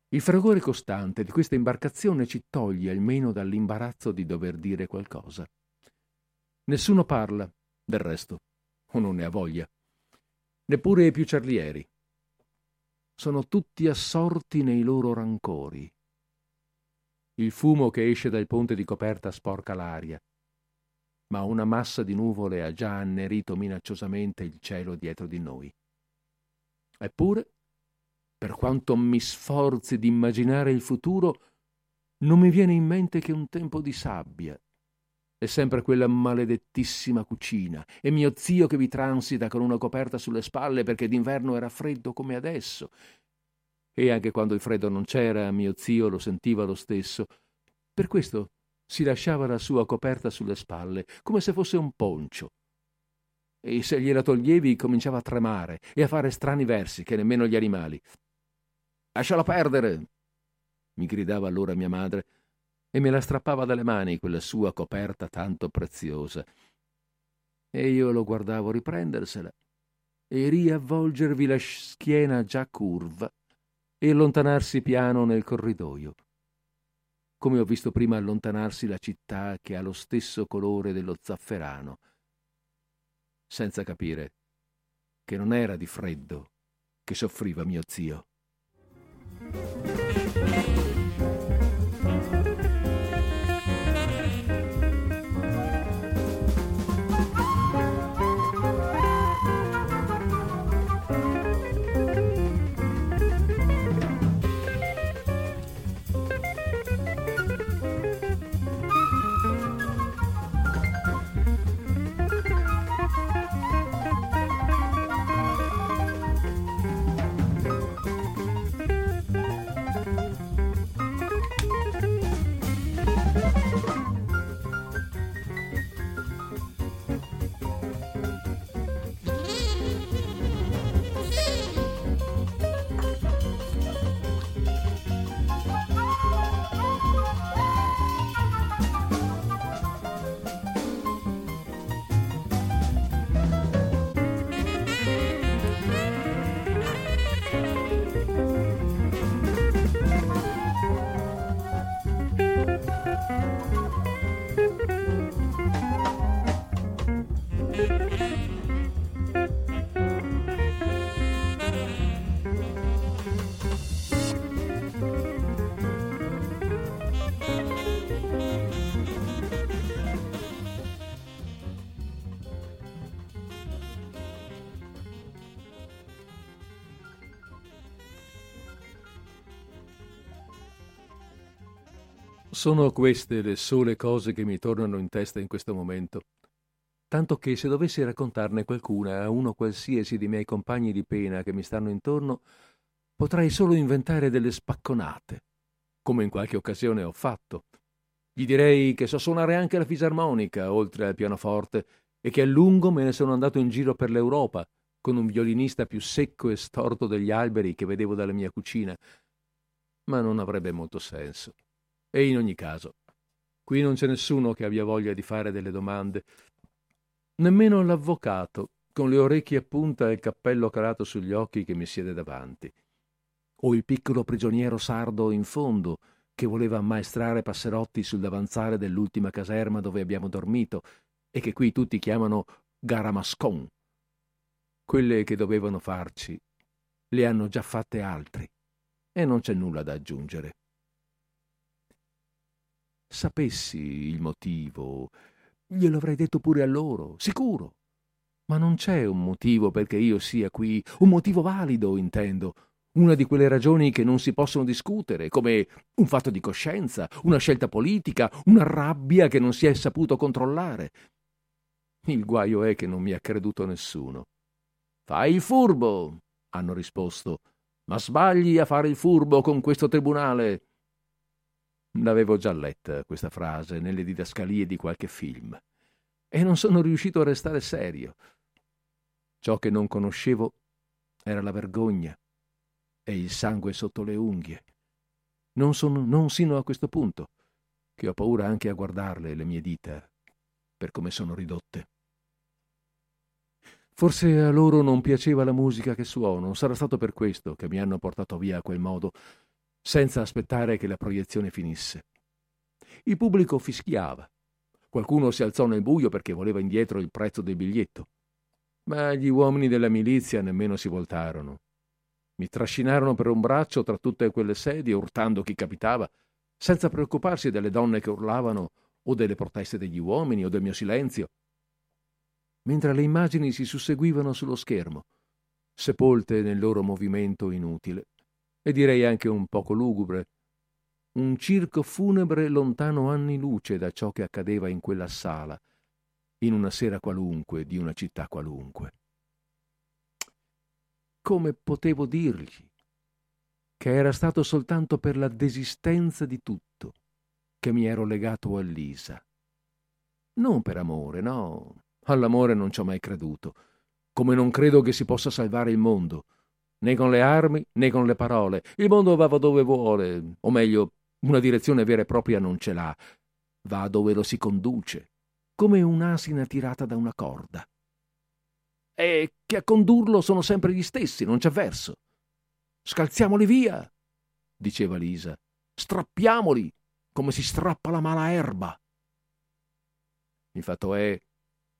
Il fragore costante di questa imbarcazione ci toglie almeno dall'imbarazzo di dover dire qualcosa. Nessuno parla, del resto, o non ne ha voglia. Neppure i più cerlieri. Sono tutti assorti nei loro rancori. Il fumo che esce dal ponte di coperta sporca l'aria, ma una massa di nuvole ha già annerito minacciosamente il cielo dietro di noi. Eppure per quanto mi sforzi di immaginare il futuro, non mi viene in mente che un tempo di sabbia. È sempre quella maledettissima cucina e mio zio che vi transita con una coperta sulle spalle perché d'inverno era freddo come adesso. E anche quando il freddo non c'era, mio zio lo sentiva lo stesso. Per questo si lasciava la sua coperta sulle spalle, come se fosse un poncio. E se gliela toglievi cominciava a tremare e a fare strani versi che nemmeno gli animali. Lasciala perdere! mi gridava allora mia madre, e me la strappava dalle mani quella sua coperta tanto preziosa. E io lo guardavo riprendersela e riavvolgervi la schiena già curva e allontanarsi piano nel corridoio come ho visto prima allontanarsi la città che ha lo stesso colore dello zafferano, senza capire che non era di freddo che soffriva mio zio. Sono queste le sole cose che mi tornano in testa in questo momento. Tanto che se dovessi raccontarne qualcuna a uno qualsiasi dei miei compagni di pena che mi stanno intorno, potrei solo inventare delle spacconate, come in qualche occasione ho fatto. Gli direi che so suonare anche la fisarmonica, oltre al pianoforte, e che a lungo me ne sono andato in giro per l'Europa, con un violinista più secco e storto degli alberi che vedevo dalla mia cucina. Ma non avrebbe molto senso. E in ogni caso, qui non c'è nessuno che abbia voglia di fare delle domande, nemmeno l'avvocato, con le orecchie a punta e il cappello calato sugli occhi che mi siede davanti, o il piccolo prigioniero sardo in fondo, che voleva ammaestrare Passerotti sul davanzale dell'ultima caserma dove abbiamo dormito e che qui tutti chiamano Garamascon. Quelle che dovevano farci le hanno già fatte altri e non c'è nulla da aggiungere sapessi il motivo, glielo avrei detto pure a loro, sicuro. Ma non c'è un motivo perché io sia qui, un motivo valido, intendo, una di quelle ragioni che non si possono discutere, come un fatto di coscienza, una scelta politica, una rabbia che non si è saputo controllare. Il guaio è che non mi ha creduto nessuno. Fai il furbo, hanno risposto, ma sbagli a fare il furbo con questo tribunale. L'avevo già letta questa frase nelle didascalie di qualche film e non sono riuscito a restare serio. Ciò che non conoscevo era la vergogna e il sangue sotto le unghie. Non, sono, non sino a questo punto, che ho paura anche a guardarle le mie dita per come sono ridotte. Forse a loro non piaceva la musica che suono, sarà stato per questo che mi hanno portato via a quel modo, senza aspettare che la proiezione finisse. Il pubblico fischiava. Qualcuno si alzò nel buio perché voleva indietro il prezzo del biglietto. Ma gli uomini della milizia nemmeno si voltarono. Mi trascinarono per un braccio tra tutte quelle sedie, urtando chi capitava, senza preoccuparsi delle donne che urlavano o delle proteste degli uomini o del mio silenzio. Mentre le immagini si susseguivano sullo schermo, sepolte nel loro movimento inutile, e direi anche un poco lugubre, un circo funebre lontano anni luce da ciò che accadeva in quella sala, in una sera qualunque di una città qualunque. Come potevo dirgli che era stato soltanto per la desistenza di tutto che mi ero legato a Lisa? Non per amore, no, all'amore non ci ho mai creduto, come non credo che si possa salvare il mondo, né con le armi né con le parole. Il mondo va dove vuole, o meglio, una direzione vera e propria non ce l'ha, va dove lo si conduce, come un'asina tirata da una corda. E che a condurlo sono sempre gli stessi, non c'è verso. Scalziamoli via, diceva Lisa. Strappiamoli, come si strappa la mala erba. Il fatto è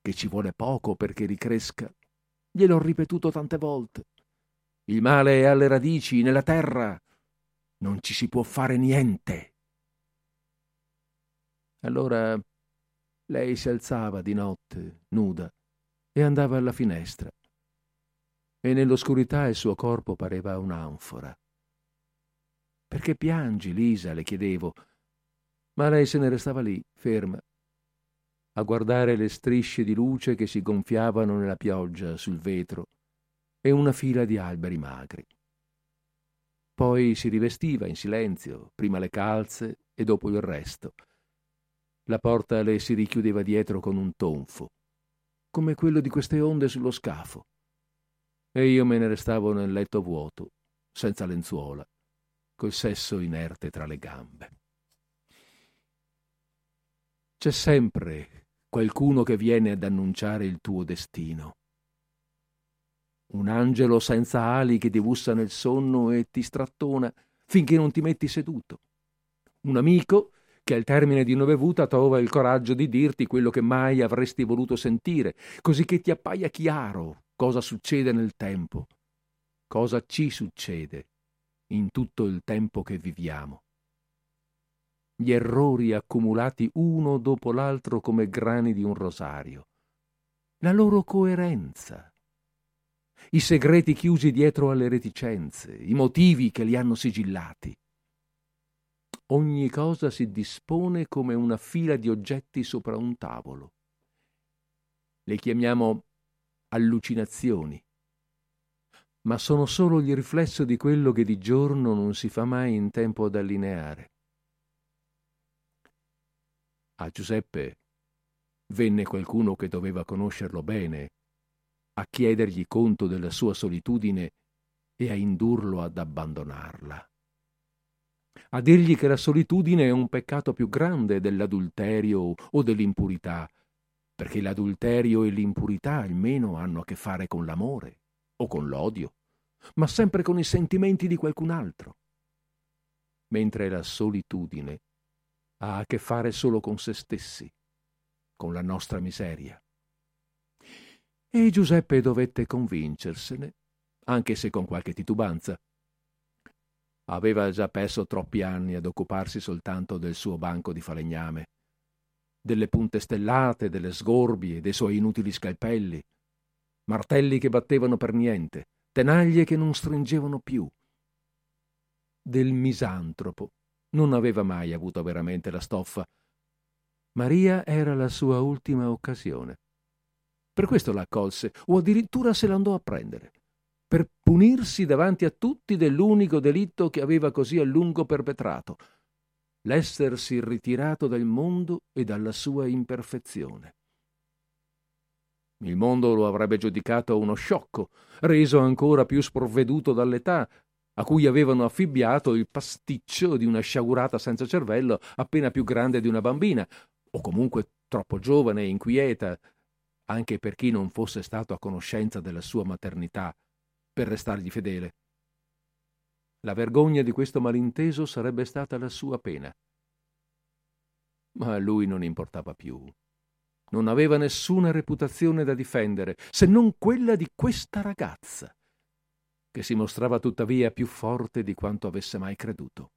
che ci vuole poco perché ricresca. Gliel'ho ripetuto tante volte. Il male è alle radici, nella terra. Non ci si può fare niente. Allora lei si alzava di notte, nuda, e andava alla finestra. E nell'oscurità il suo corpo pareva un'anfora. Perché piangi, Lisa? le chiedevo. Ma lei se ne restava lì, ferma, a guardare le strisce di luce che si gonfiavano nella pioggia sul vetro e una fila di alberi magri. Poi si rivestiva in silenzio, prima le calze e dopo il resto. La porta le si richiudeva dietro con un tonfo, come quello di queste onde sullo scafo. E io me ne restavo nel letto vuoto, senza lenzuola, col sesso inerte tra le gambe. C'è sempre qualcuno che viene ad annunciare il tuo destino. Un angelo senza ali che ti bussa nel sonno e ti strattona finché non ti metti seduto. Un amico che al termine di una bevuta trova il coraggio di dirti quello che mai avresti voluto sentire, così che ti appaia chiaro cosa succede nel tempo, cosa ci succede in tutto il tempo che viviamo. Gli errori accumulati uno dopo l'altro come grani di un rosario, la loro coerenza, i segreti chiusi dietro alle reticenze, i motivi che li hanno sigillati. Ogni cosa si dispone come una fila di oggetti sopra un tavolo. Le chiamiamo allucinazioni, ma sono solo il riflesso di quello che di giorno non si fa mai in tempo ad allineare. A Giuseppe venne qualcuno che doveva conoscerlo bene a chiedergli conto della sua solitudine e a indurlo ad abbandonarla. A dirgli che la solitudine è un peccato più grande dell'adulterio o dell'impurità, perché l'adulterio e l'impurità almeno hanno a che fare con l'amore o con l'odio, ma sempre con i sentimenti di qualcun altro. Mentre la solitudine ha a che fare solo con se stessi, con la nostra miseria. E Giuseppe dovette convincersene, anche se con qualche titubanza. Aveva già perso troppi anni ad occuparsi soltanto del suo banco di falegname, delle punte stellate, delle sgorbie, dei suoi inutili scalpelli, martelli che battevano per niente, tenaglie che non stringevano più, del misantropo non aveva mai avuto veramente la stoffa. Maria era la sua ultima occasione. Per questo la accolse, o addirittura se l'andò a prendere, per punirsi davanti a tutti dell'unico delitto che aveva così a lungo perpetrato, l'essersi ritirato dal mondo e dalla sua imperfezione. Il mondo lo avrebbe giudicato uno sciocco, reso ancora più sprovveduto dall'età, a cui avevano affibbiato il pasticcio di una sciagurata senza cervello appena più grande di una bambina, o comunque troppo giovane e inquieta, anche per chi non fosse stato a conoscenza della sua maternità, per restargli fedele. La vergogna di questo malinteso sarebbe stata la sua pena. Ma a lui non importava più. Non aveva nessuna reputazione da difendere, se non quella di questa ragazza che si mostrava tuttavia più forte di quanto avesse mai creduto.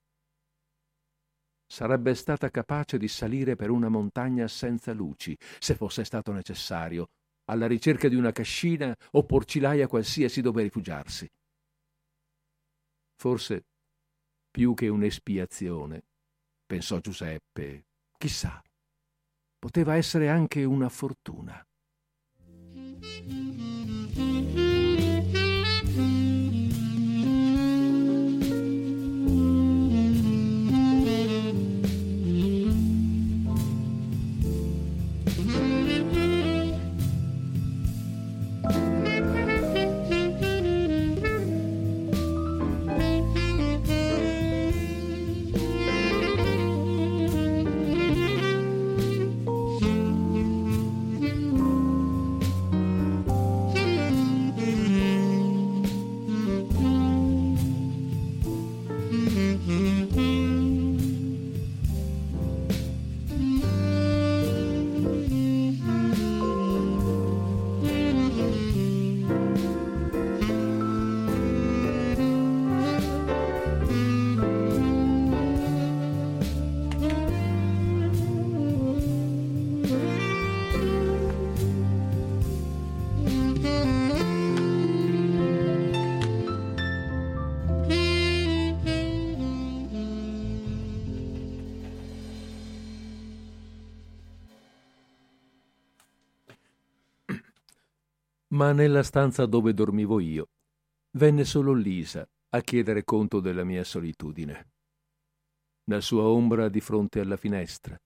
Sarebbe stata capace di salire per una montagna senza luci, se fosse stato necessario, alla ricerca di una cascina o porcilaia qualsiasi dove rifugiarsi. Forse più che un'espiazione, pensò Giuseppe. Chissà, poteva essere anche una fortuna. Ma nella stanza dove dormivo io venne solo Lisa a chiedere conto della mia solitudine. La sua ombra di fronte alla finestra,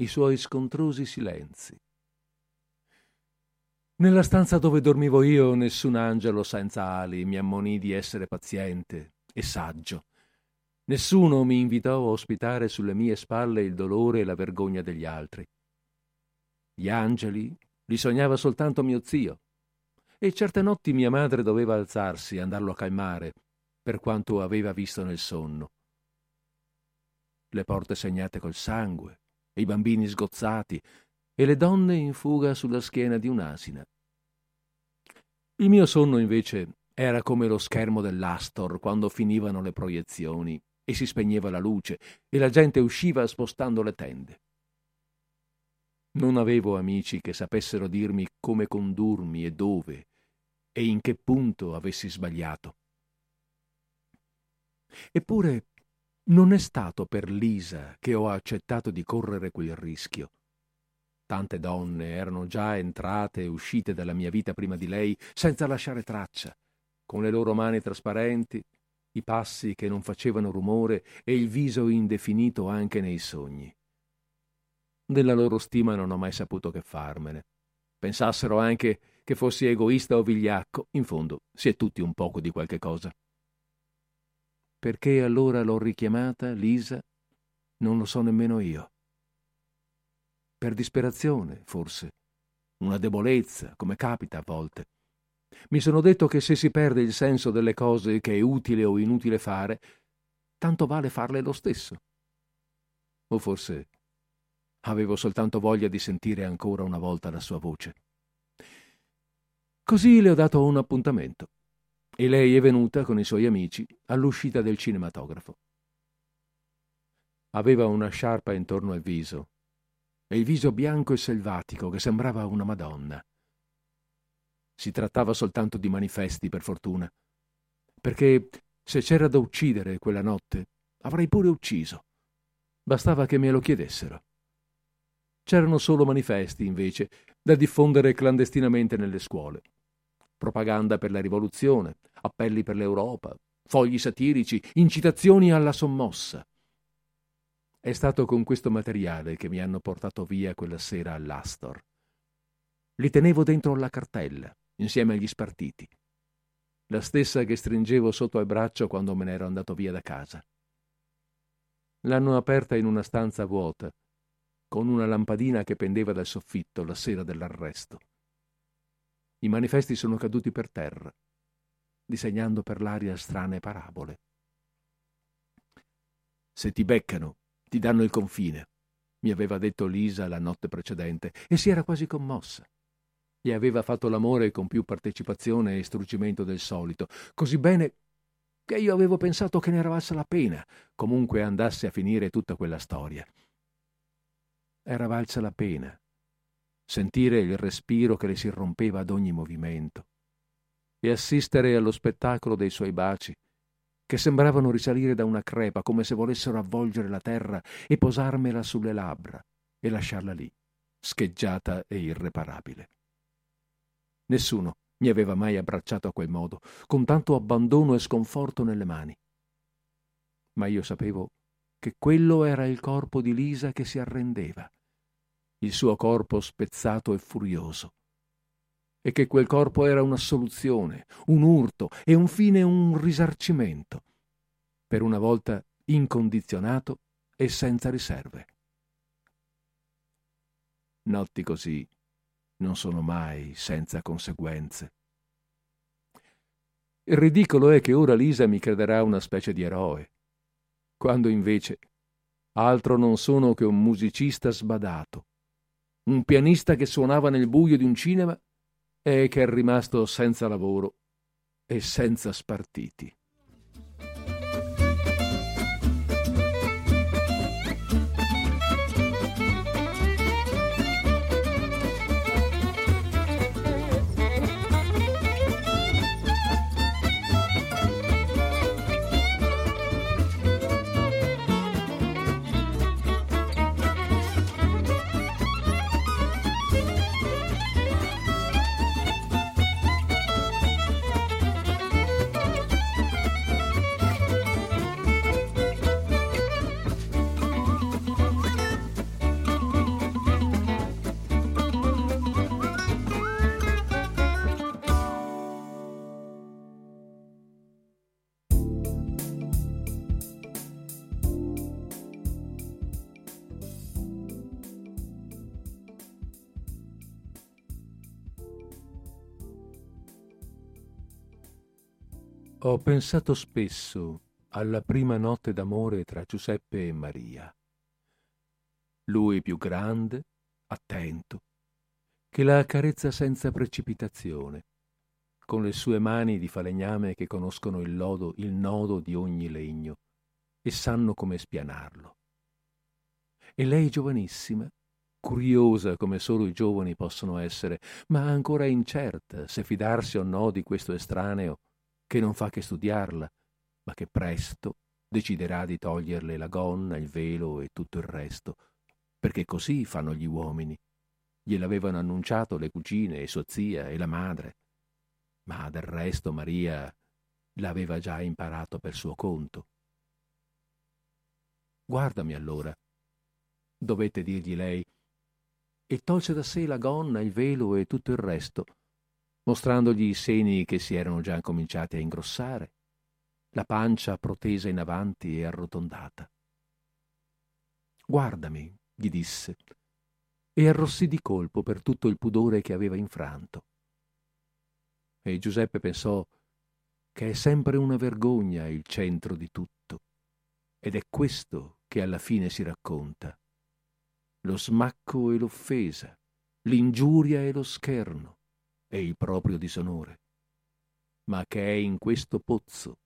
i suoi scontrosi silenzi. Nella stanza dove dormivo io nessun angelo senza ali mi ammonì di essere paziente e saggio. Nessuno mi invitò a ospitare sulle mie spalle il dolore e la vergogna degli altri. Gli angeli li sognava soltanto mio zio, e certe notti mia madre doveva alzarsi e andarlo a calmare, per quanto aveva visto nel sonno. Le porte segnate col sangue, i bambini sgozzati e le donne in fuga sulla schiena di un'asina. Il mio sonno, invece, era come lo schermo dell'Astor quando finivano le proiezioni e si spegneva la luce e la gente usciva spostando le tende. Non avevo amici che sapessero dirmi come condurmi e dove e in che punto avessi sbagliato. Eppure non è stato per Lisa che ho accettato di correre quel rischio. Tante donne erano già entrate e uscite dalla mia vita prima di lei senza lasciare traccia, con le loro mani trasparenti, i passi che non facevano rumore e il viso indefinito anche nei sogni. Della loro stima non ho mai saputo che farmene. Pensassero anche che fossi egoista o vigliacco, in fondo si è tutti un poco di qualche cosa. Perché allora l'ho richiamata, Lisa? Non lo so nemmeno io. Per disperazione, forse. Una debolezza, come capita a volte. Mi sono detto che se si perde il senso delle cose che è utile o inutile fare, tanto vale farle lo stesso. O forse Avevo soltanto voglia di sentire ancora una volta la sua voce. Così le ho dato un appuntamento e lei è venuta con i suoi amici all'uscita del cinematografo. Aveva una sciarpa intorno al viso e il viso bianco e selvatico che sembrava una Madonna. Si trattava soltanto di manifesti, per fortuna, perché se c'era da uccidere quella notte, avrei pure ucciso. Bastava che me lo chiedessero. C'erano solo manifesti, invece, da diffondere clandestinamente nelle scuole. Propaganda per la rivoluzione, appelli per l'Europa, fogli satirici, incitazioni alla sommossa. È stato con questo materiale che mi hanno portato via quella sera all'Astor. Li tenevo dentro la cartella, insieme agli spartiti. La stessa che stringevo sotto al braccio quando me ne ero andato via da casa. L'hanno aperta in una stanza vuota, con una lampadina che pendeva dal soffitto la sera dell'arresto. I manifesti sono caduti per terra, disegnando per l'aria strane parabole. Se ti beccano, ti danno il confine, mi aveva detto Lisa la notte precedente, e si era quasi commossa. Gli aveva fatto l'amore con più partecipazione e struggimento del solito, così bene che io avevo pensato che ne era valsa la pena, comunque andasse a finire tutta quella storia era valsa la pena sentire il respiro che le si rompeva ad ogni movimento e assistere allo spettacolo dei suoi baci che sembravano risalire da una crepa come se volessero avvolgere la terra e posarmela sulle labbra e lasciarla lì, scheggiata e irreparabile. Nessuno mi aveva mai abbracciato a quel modo, con tanto abbandono e sconforto nelle mani. Ma io sapevo che quello era il corpo di Lisa che si arrendeva, il suo corpo spezzato e furioso, e che quel corpo era una soluzione, un urto e un fine un risarcimento, per una volta incondizionato e senza riserve. Notti così non sono mai senza conseguenze. Il ridicolo è che ora Lisa mi crederà una specie di eroe, quando invece altro non sono che un musicista sbadato, un pianista che suonava nel buio di un cinema e che è rimasto senza lavoro e senza spartiti. Ho pensato spesso alla prima notte d'amore tra Giuseppe e Maria. Lui più grande, attento, che la accarezza senza precipitazione, con le sue mani di falegname che conoscono il, lodo, il nodo di ogni legno e sanno come spianarlo. E lei giovanissima, curiosa come solo i giovani possono essere, ma ancora incerta se fidarsi o no di questo estraneo che non fa che studiarla, ma che presto deciderà di toglierle la gonna, il velo e tutto il resto, perché così fanno gli uomini. Gliel'avevano annunciato le cugine e sua zia e la madre. Ma del resto Maria l'aveva già imparato per suo conto. Guardami allora, dovette dirgli lei, e tolse da sé la gonna, il velo e tutto il resto, mostrandogli i seni che si erano già cominciati a ingrossare, la pancia protesa in avanti e arrotondata. Guardami, gli disse, e arrossì di colpo per tutto il pudore che aveva infranto. E Giuseppe pensò che è sempre una vergogna il centro di tutto, ed è questo che alla fine si racconta, lo smacco e l'offesa, l'ingiuria e lo scherno, e il proprio disonore, ma che è in questo pozzo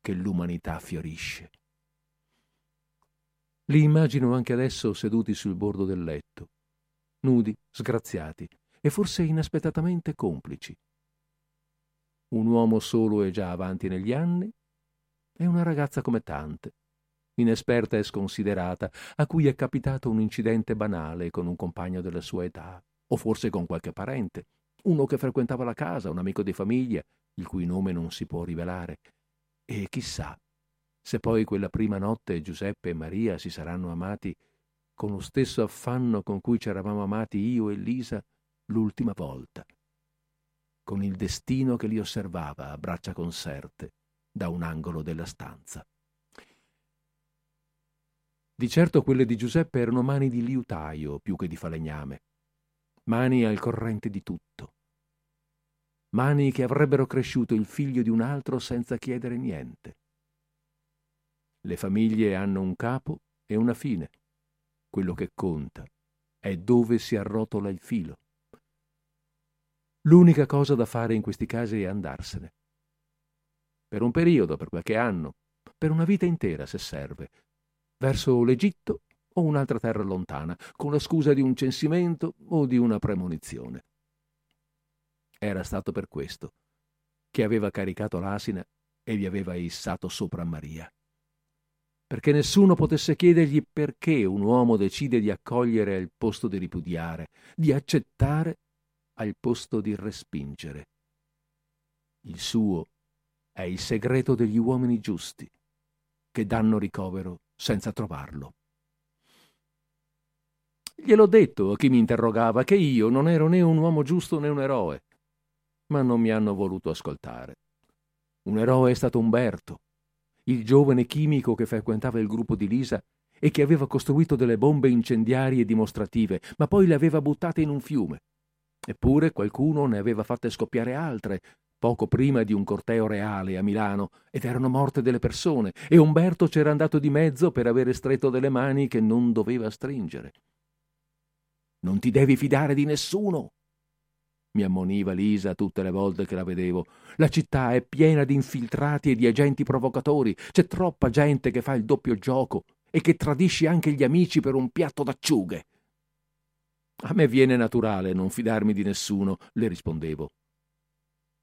che l'umanità fiorisce. Li immagino anche adesso seduti sul bordo del letto, nudi, sgraziati e forse inaspettatamente complici. Un uomo solo e già avanti negli anni e una ragazza come tante, inesperta e sconsiderata, a cui è capitato un incidente banale con un compagno della sua età, o forse con qualche parente, uno che frequentava la casa, un amico di famiglia, il cui nome non si può rivelare. E chissà se poi quella prima notte Giuseppe e Maria si saranno amati con lo stesso affanno con cui ci eravamo amati io e Lisa l'ultima volta, con il destino che li osservava a braccia conserte da un angolo della stanza. Di certo quelle di Giuseppe erano mani di liutaio più che di falegname mani al corrente di tutto, mani che avrebbero cresciuto il figlio di un altro senza chiedere niente. Le famiglie hanno un capo e una fine. Quello che conta è dove si arrotola il filo. L'unica cosa da fare in questi casi è andarsene. Per un periodo, per qualche anno, per una vita intera se serve, verso l'Egitto o un'altra terra lontana, con la scusa di un censimento o di una premonizione. Era stato per questo che aveva caricato l'asina e vi aveva issato sopra Maria. Perché nessuno potesse chiedergli perché un uomo decide di accogliere al posto di ripudiare, di accettare al posto di respingere. Il suo è il segreto degli uomini giusti, che danno ricovero senza trovarlo. Gliel'ho detto a chi mi interrogava che io non ero né un uomo giusto né un eroe, ma non mi hanno voluto ascoltare. Un eroe è stato Umberto, il giovane chimico che frequentava il gruppo di Lisa e che aveva costruito delle bombe incendiarie dimostrative, ma poi le aveva buttate in un fiume. Eppure qualcuno ne aveva fatte scoppiare altre, poco prima di un corteo reale a Milano, ed erano morte delle persone, e Umberto c'era andato di mezzo per avere stretto delle mani che non doveva stringere. Non ti devi fidare di nessuno, mi ammoniva Lisa tutte le volte che la vedevo. La città è piena di infiltrati e di agenti provocatori. C'è troppa gente che fa il doppio gioco e che tradisce anche gli amici per un piatto d'acciughe. A me viene naturale non fidarmi di nessuno, le rispondevo.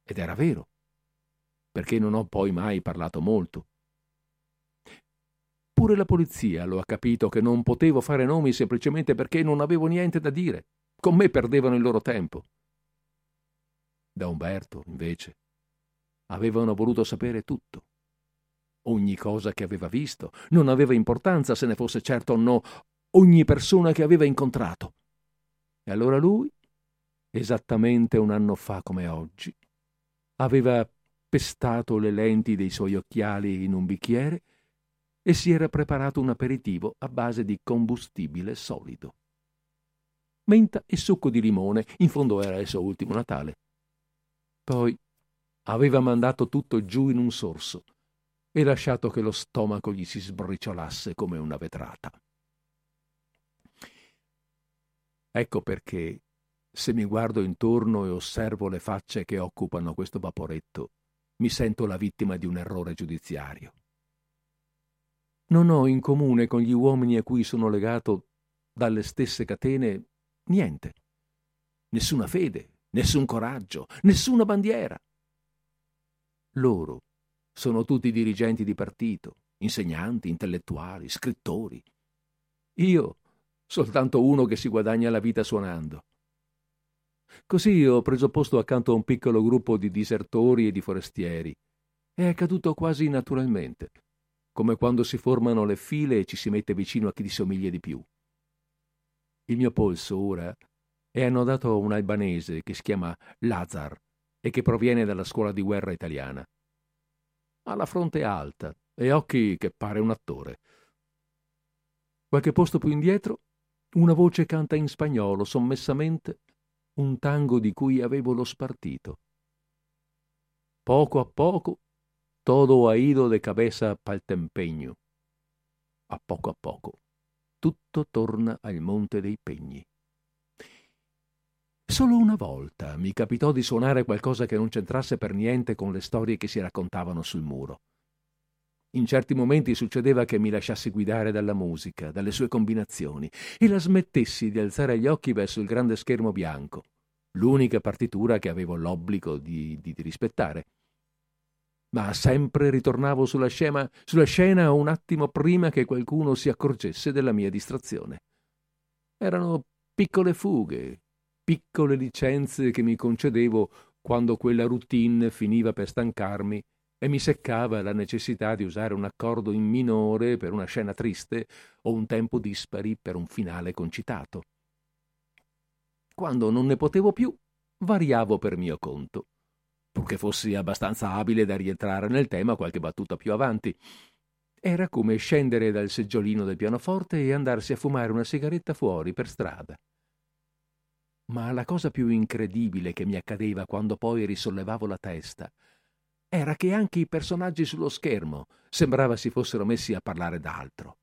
Ed era vero, perché non ho poi mai parlato molto. Pure la polizia lo ha capito che non potevo fare nomi semplicemente perché non avevo niente da dire. Con me perdevano il loro tempo. Da Umberto, invece, avevano voluto sapere tutto. Ogni cosa che aveva visto, non aveva importanza se ne fosse certo o no, ogni persona che aveva incontrato. E allora lui, esattamente un anno fa come oggi, aveva pestato le lenti dei suoi occhiali in un bicchiere e si era preparato un aperitivo a base di combustibile solido. Menta e succo di limone, in fondo era il suo ultimo Natale. Poi aveva mandato tutto giù in un sorso e lasciato che lo stomaco gli si sbriciolasse come una vetrata. Ecco perché, se mi guardo intorno e osservo le facce che occupano questo vaporetto, mi sento la vittima di un errore giudiziario. Non ho in comune con gli uomini a cui sono legato dalle stesse catene niente. Nessuna fede, nessun coraggio, nessuna bandiera. Loro sono tutti dirigenti di partito, insegnanti, intellettuali, scrittori. Io soltanto uno che si guadagna la vita suonando. Così ho preso posto accanto a un piccolo gruppo di disertori e di forestieri. È accaduto quasi naturalmente come quando si formano le file e ci si mette vicino a chi ti somiglia di più. Il mio polso ora è annodato a un albanese che si chiama Lazar e che proviene dalla scuola di guerra italiana. Ha la fronte alta e occhi che pare un attore. Qualche posto più indietro, una voce canta in spagnolo sommessamente un tango di cui avevo lo spartito. Poco a poco todo ha ido de cabeza pa'l tempeño. A poco a poco, tutto torna al monte dei pegni. Solo una volta mi capitò di suonare qualcosa che non c'entrasse per niente con le storie che si raccontavano sul muro. In certi momenti succedeva che mi lasciassi guidare dalla musica, dalle sue combinazioni, e la smettessi di alzare gli occhi verso il grande schermo bianco, l'unica partitura che avevo l'obbligo di, di, di rispettare ma sempre ritornavo sulla scena, sulla scena un attimo prima che qualcuno si accorgesse della mia distrazione. Erano piccole fughe, piccole licenze che mi concedevo quando quella routine finiva per stancarmi e mi seccava la necessità di usare un accordo in minore per una scena triste o un tempo dispari per un finale concitato. Quando non ne potevo più, variavo per mio conto purché fossi abbastanza abile da rientrare nel tema qualche battuta più avanti. Era come scendere dal seggiolino del pianoforte e andarsi a fumare una sigaretta fuori per strada. Ma la cosa più incredibile che mi accadeva quando poi risollevavo la testa era che anche i personaggi sullo schermo sembrava si fossero messi a parlare d'altro.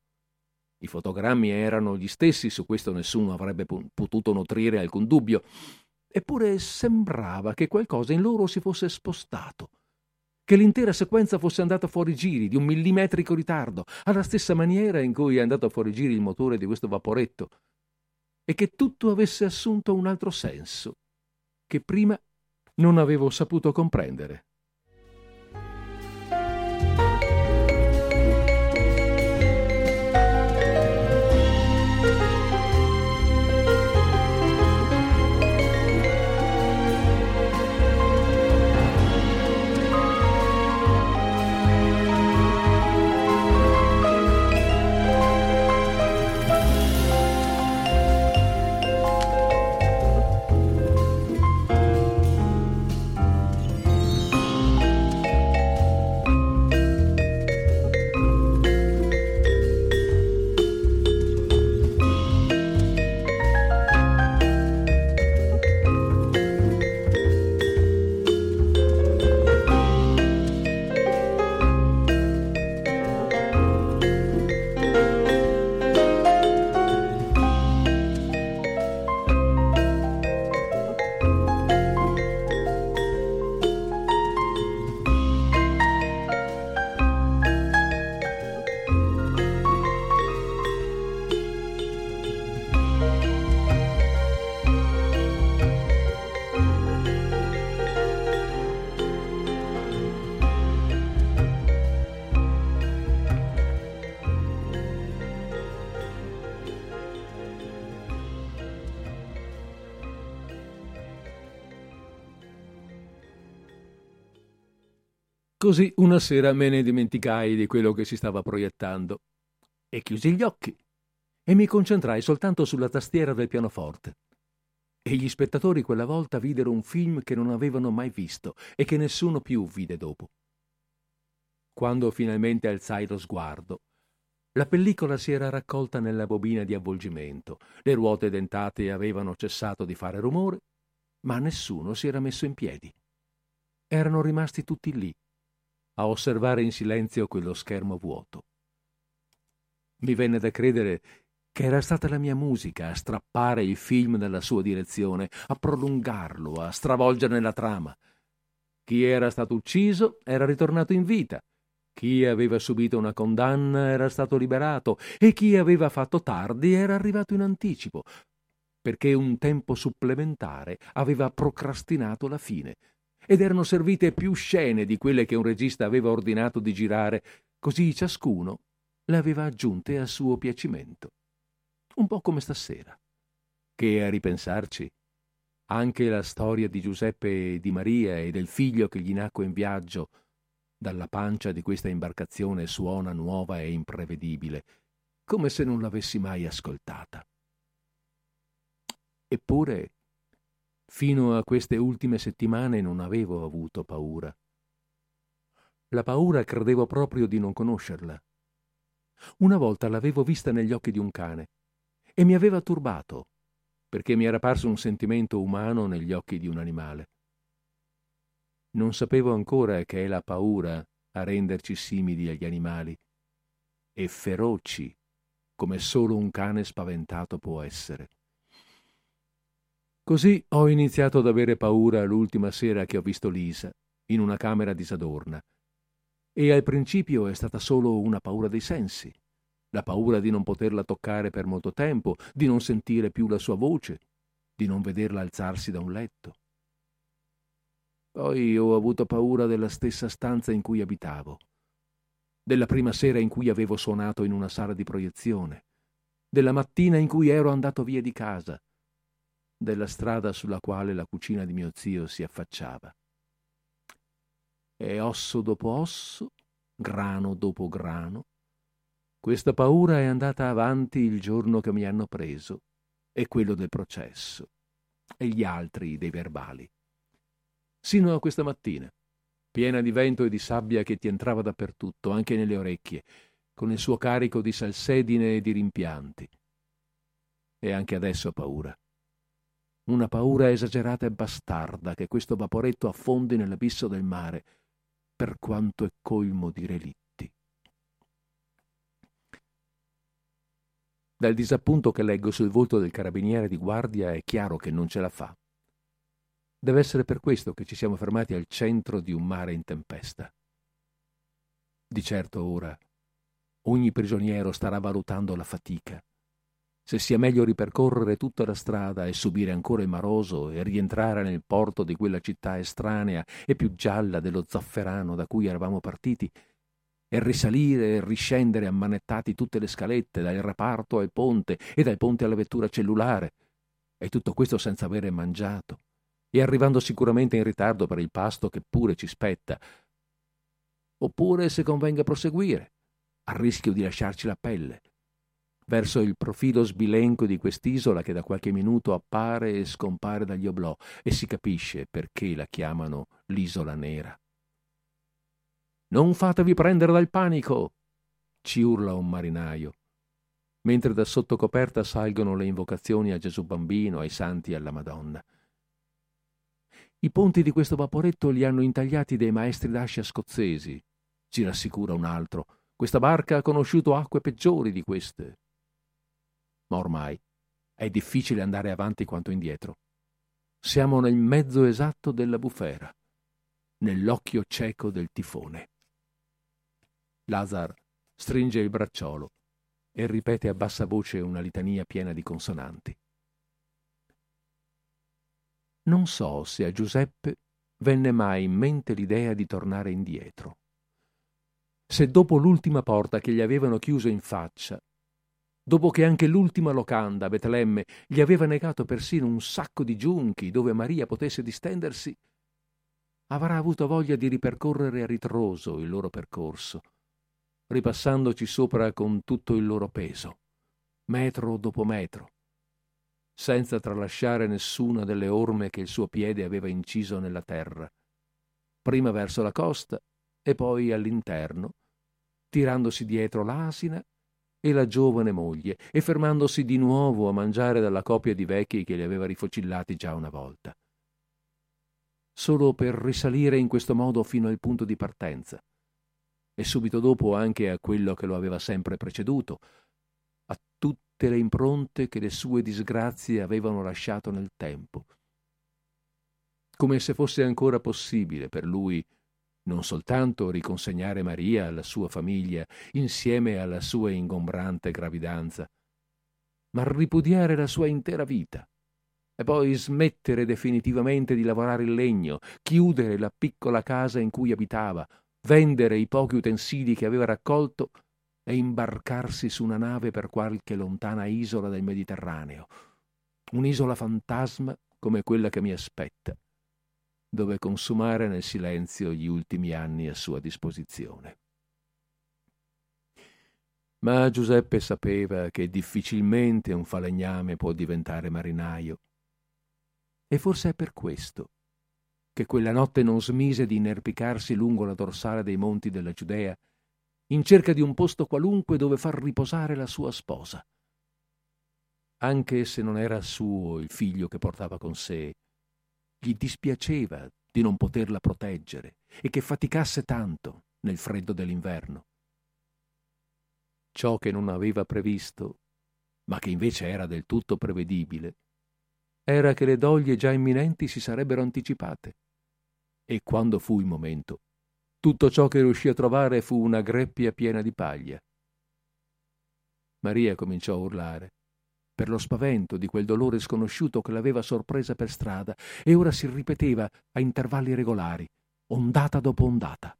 I fotogrammi erano gli stessi, su questo nessuno avrebbe potuto nutrire alcun dubbio, Eppure sembrava che qualcosa in loro si fosse spostato, che l'intera sequenza fosse andata fuori giri di un millimetrico ritardo, alla stessa maniera in cui è andato fuori giri il motore di questo vaporetto, e che tutto avesse assunto un altro senso, che prima non avevo saputo comprendere. Così una sera me ne dimenticai di quello che si stava proiettando e chiusi gli occhi e mi concentrai soltanto sulla tastiera del pianoforte. E gli spettatori quella volta videro un film che non avevano mai visto e che nessuno più vide dopo. Quando finalmente alzai lo sguardo, la pellicola si era raccolta nella bobina di avvolgimento, le ruote dentate avevano cessato di fare rumore, ma nessuno si era messo in piedi. Erano rimasti tutti lì, a osservare in silenzio quello schermo vuoto. Mi venne da credere che era stata la mia musica a strappare il film nella sua direzione, a prolungarlo, a stravolgerne la trama. Chi era stato ucciso era ritornato in vita, chi aveva subito una condanna era stato liberato e chi aveva fatto tardi era arrivato in anticipo, perché un tempo supplementare aveva procrastinato la fine ed erano servite più scene di quelle che un regista aveva ordinato di girare, così ciascuno le aveva aggiunte a suo piacimento. Un po' come stasera, che a ripensarci anche la storia di Giuseppe e di Maria e del figlio che gli nacque in viaggio dalla pancia di questa imbarcazione suona nuova e imprevedibile, come se non l'avessi mai ascoltata. Eppure Fino a queste ultime settimane non avevo avuto paura. La paura credevo proprio di non conoscerla. Una volta l'avevo vista negli occhi di un cane e mi aveva turbato, perché mi era parso un sentimento umano negli occhi di un animale. Non sapevo ancora che è la paura a renderci simili agli animali e feroci come solo un cane spaventato può essere. Così ho iniziato ad avere paura l'ultima sera che ho visto Lisa, in una camera disadorna. E al principio è stata solo una paura dei sensi, la paura di non poterla toccare per molto tempo, di non sentire più la sua voce, di non vederla alzarsi da un letto. Poi ho avuto paura della stessa stanza in cui abitavo, della prima sera in cui avevo suonato in una sala di proiezione, della mattina in cui ero andato via di casa, della strada sulla quale la cucina di mio zio si affacciava. E osso dopo osso, grano dopo grano, questa paura è andata avanti il giorno che mi hanno preso e quello del processo e gli altri dei verbali. Sino a questa mattina, piena di vento e di sabbia che ti entrava dappertutto, anche nelle orecchie, con il suo carico di salsedine e di rimpianti. E anche adesso ho paura una paura esagerata e bastarda che questo vaporetto affondi nell'abisso del mare, per quanto è colmo di relitti. Dal disappunto che leggo sul volto del carabiniere di guardia è chiaro che non ce la fa. Deve essere per questo che ci siamo fermati al centro di un mare in tempesta. Di certo ora ogni prigioniero starà valutando la fatica se sia meglio ripercorrere tutta la strada e subire ancora il maroso e rientrare nel porto di quella città estranea e più gialla dello zafferano da cui eravamo partiti, e risalire e riscendere ammanettati tutte le scalette, dal reparto al ponte e dal ponte alla vettura cellulare, e tutto questo senza avere mangiato, e arrivando sicuramente in ritardo per il pasto che pure ci spetta. Oppure se convenga proseguire, a rischio di lasciarci la pelle verso il profilo sbilenco di quest'isola che da qualche minuto appare e scompare dagli oblò e si capisce perché la chiamano l'isola nera. Non fatevi prendere dal panico! ci urla un marinaio, mentre da sotto coperta salgono le invocazioni a Gesù bambino, ai santi e alla Madonna. I ponti di questo vaporetto li hanno intagliati dei maestri d'ascia scozzesi, ci rassicura un altro. Questa barca ha conosciuto acque peggiori di queste ma ormai è difficile andare avanti quanto indietro. Siamo nel mezzo esatto della bufera, nell'occhio cieco del tifone. Lazar stringe il bracciolo e ripete a bassa voce una litania piena di consonanti. Non so se a Giuseppe venne mai in mente l'idea di tornare indietro. Se dopo l'ultima porta che gli avevano chiuso in faccia dopo che anche l'ultima locanda, Betlemme, gli aveva negato persino un sacco di giunchi dove Maria potesse distendersi, avrà avuto voglia di ripercorrere a ritroso il loro percorso, ripassandoci sopra con tutto il loro peso, metro dopo metro, senza tralasciare nessuna delle orme che il suo piede aveva inciso nella terra, prima verso la costa e poi all'interno, tirandosi dietro l'asina e la giovane moglie e fermandosi di nuovo a mangiare dalla coppia di vecchi che li aveva rifocillati già una volta. Solo per risalire in questo modo fino al punto di partenza e subito dopo anche a quello che lo aveva sempre preceduto, a tutte le impronte che le sue disgrazie avevano lasciato nel tempo. Come se fosse ancora possibile per lui non soltanto riconsegnare Maria alla sua famiglia insieme alla sua ingombrante gravidanza, ma ripudiare la sua intera vita e poi smettere definitivamente di lavorare il legno, chiudere la piccola casa in cui abitava, vendere i pochi utensili che aveva raccolto e imbarcarsi su una nave per qualche lontana isola del Mediterraneo, un'isola fantasma come quella che mi aspetta, dove consumare nel silenzio gli ultimi anni a sua disposizione. Ma Giuseppe sapeva che difficilmente un falegname può diventare marinaio. E forse è per questo che quella notte non smise di inerpicarsi lungo la dorsale dei monti della Giudea, in cerca di un posto qualunque dove far riposare la sua sposa. Anche se non era suo il figlio che portava con sé, gli dispiaceva di non poterla proteggere e che faticasse tanto nel freddo dell'inverno. Ciò che non aveva previsto, ma che invece era del tutto prevedibile, era che le doglie già imminenti si sarebbero anticipate. E quando fu il momento, tutto ciò che riuscì a trovare fu una greppia piena di paglia. Maria cominciò a urlare per lo spavento di quel dolore sconosciuto che l'aveva sorpresa per strada e ora si ripeteva a intervalli regolari, ondata dopo ondata.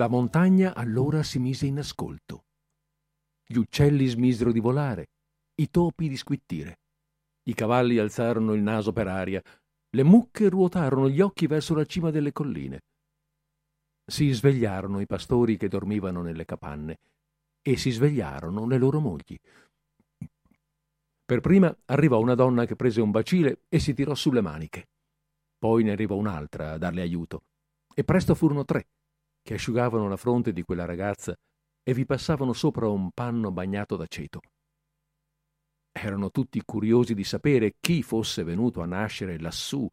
La montagna allora si mise in ascolto. Gli uccelli smisero di volare, i topi di squittire. I cavalli alzarono il naso per aria, le mucche ruotarono gli occhi verso la cima delle colline. Si svegliarono i pastori che dormivano nelle capanne e si svegliarono le loro mogli. Per prima arrivò una donna che prese un bacile e si tirò sulle maniche. Poi ne arrivò un'altra a darle aiuto. E presto furono tre che asciugavano la fronte di quella ragazza e vi passavano sopra un panno bagnato d'aceto. Erano tutti curiosi di sapere chi fosse venuto a nascere lassù,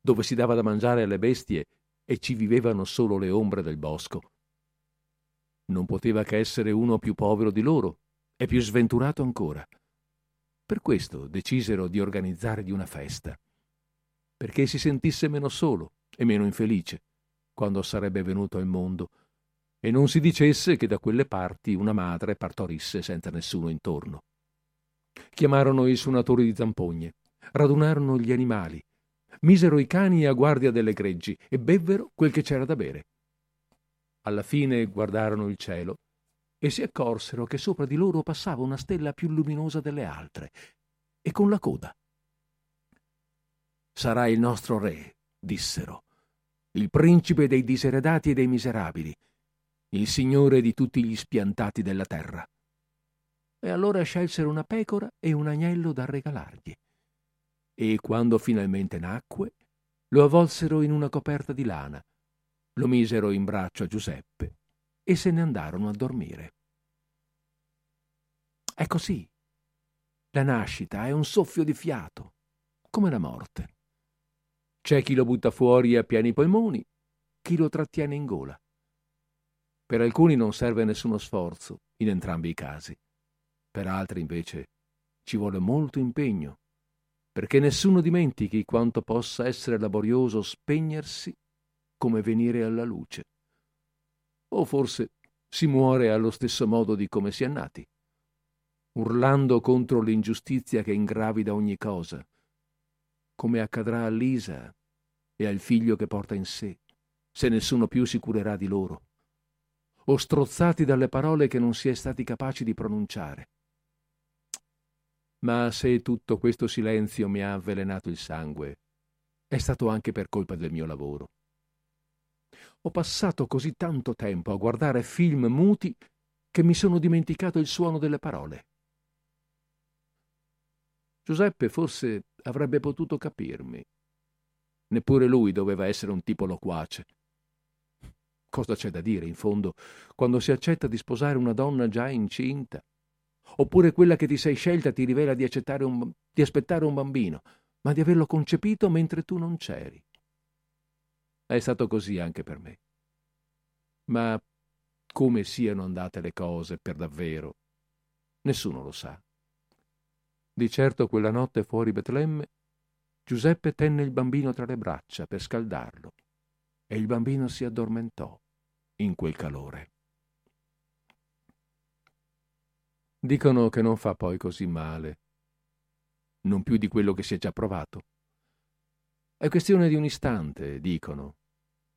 dove si dava da mangiare alle bestie e ci vivevano solo le ombre del bosco. Non poteva che essere uno più povero di loro e più sventurato ancora. Per questo decisero di organizzargli una festa, perché si sentisse meno solo e meno infelice quando sarebbe venuto al mondo, e non si dicesse che da quelle parti una madre partorisse senza nessuno intorno. Chiamarono i suonatori di zampogne, radunarono gli animali, misero i cani a guardia delle greggi e bevvero quel che c'era da bere. Alla fine guardarono il cielo e si accorsero che sopra di loro passava una stella più luminosa delle altre, e con la coda. Sarà il nostro re, dissero, il principe dei diseredati e dei miserabili, il signore di tutti gli spiantati della terra. e allora scelsero una pecora e un agnello da regalargli. E quando finalmente nacque, lo avvolsero in una coperta di lana, lo misero in braccio a Giuseppe e se ne andarono a dormire. È così. La nascita è un soffio di fiato, come la morte. C'è chi lo butta fuori a pieni polmoni, chi lo trattiene in gola. Per alcuni non serve nessuno sforzo, in entrambi i casi. Per altri, invece, ci vuole molto impegno, perché nessuno dimentichi quanto possa essere laborioso spegnersi come venire alla luce. O forse si muore allo stesso modo di come si è nati urlando contro l'ingiustizia che ingravida ogni cosa, come accadrà a Lisa e al figlio che porta in sé, se nessuno più si curerà di loro, o strozzati dalle parole che non si è stati capaci di pronunciare. Ma se tutto questo silenzio mi ha avvelenato il sangue, è stato anche per colpa del mio lavoro. Ho passato così tanto tempo a guardare film muti che mi sono dimenticato il suono delle parole. Giuseppe forse avrebbe potuto capirmi. Neppure lui doveva essere un tipo loquace. Cosa c'è da dire, in fondo, quando si accetta di sposare una donna già incinta? Oppure quella che ti sei scelta ti rivela di, un, di aspettare un bambino, ma di averlo concepito mentre tu non c'eri. È stato così anche per me. Ma come siano andate le cose per davvero, nessuno lo sa. Di certo quella notte fuori Betlemme Giuseppe tenne il bambino tra le braccia per scaldarlo e il bambino si addormentò in quel calore. Dicono che non fa poi così male, non più di quello che si è già provato. È questione di un istante, dicono,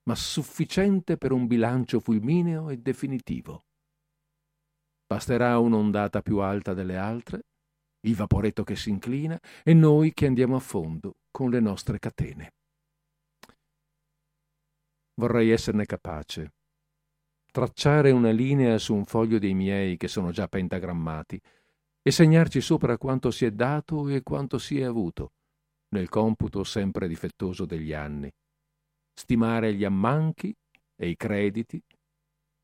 ma sufficiente per un bilancio fulmineo e definitivo. Basterà un'ondata più alta delle altre il vaporetto che si inclina e noi che andiamo a fondo con le nostre catene. Vorrei esserne capace, tracciare una linea su un foglio dei miei che sono già pentagrammati e segnarci sopra quanto si è dato e quanto si è avuto, nel computo sempre difettoso degli anni, stimare gli ammanchi e i crediti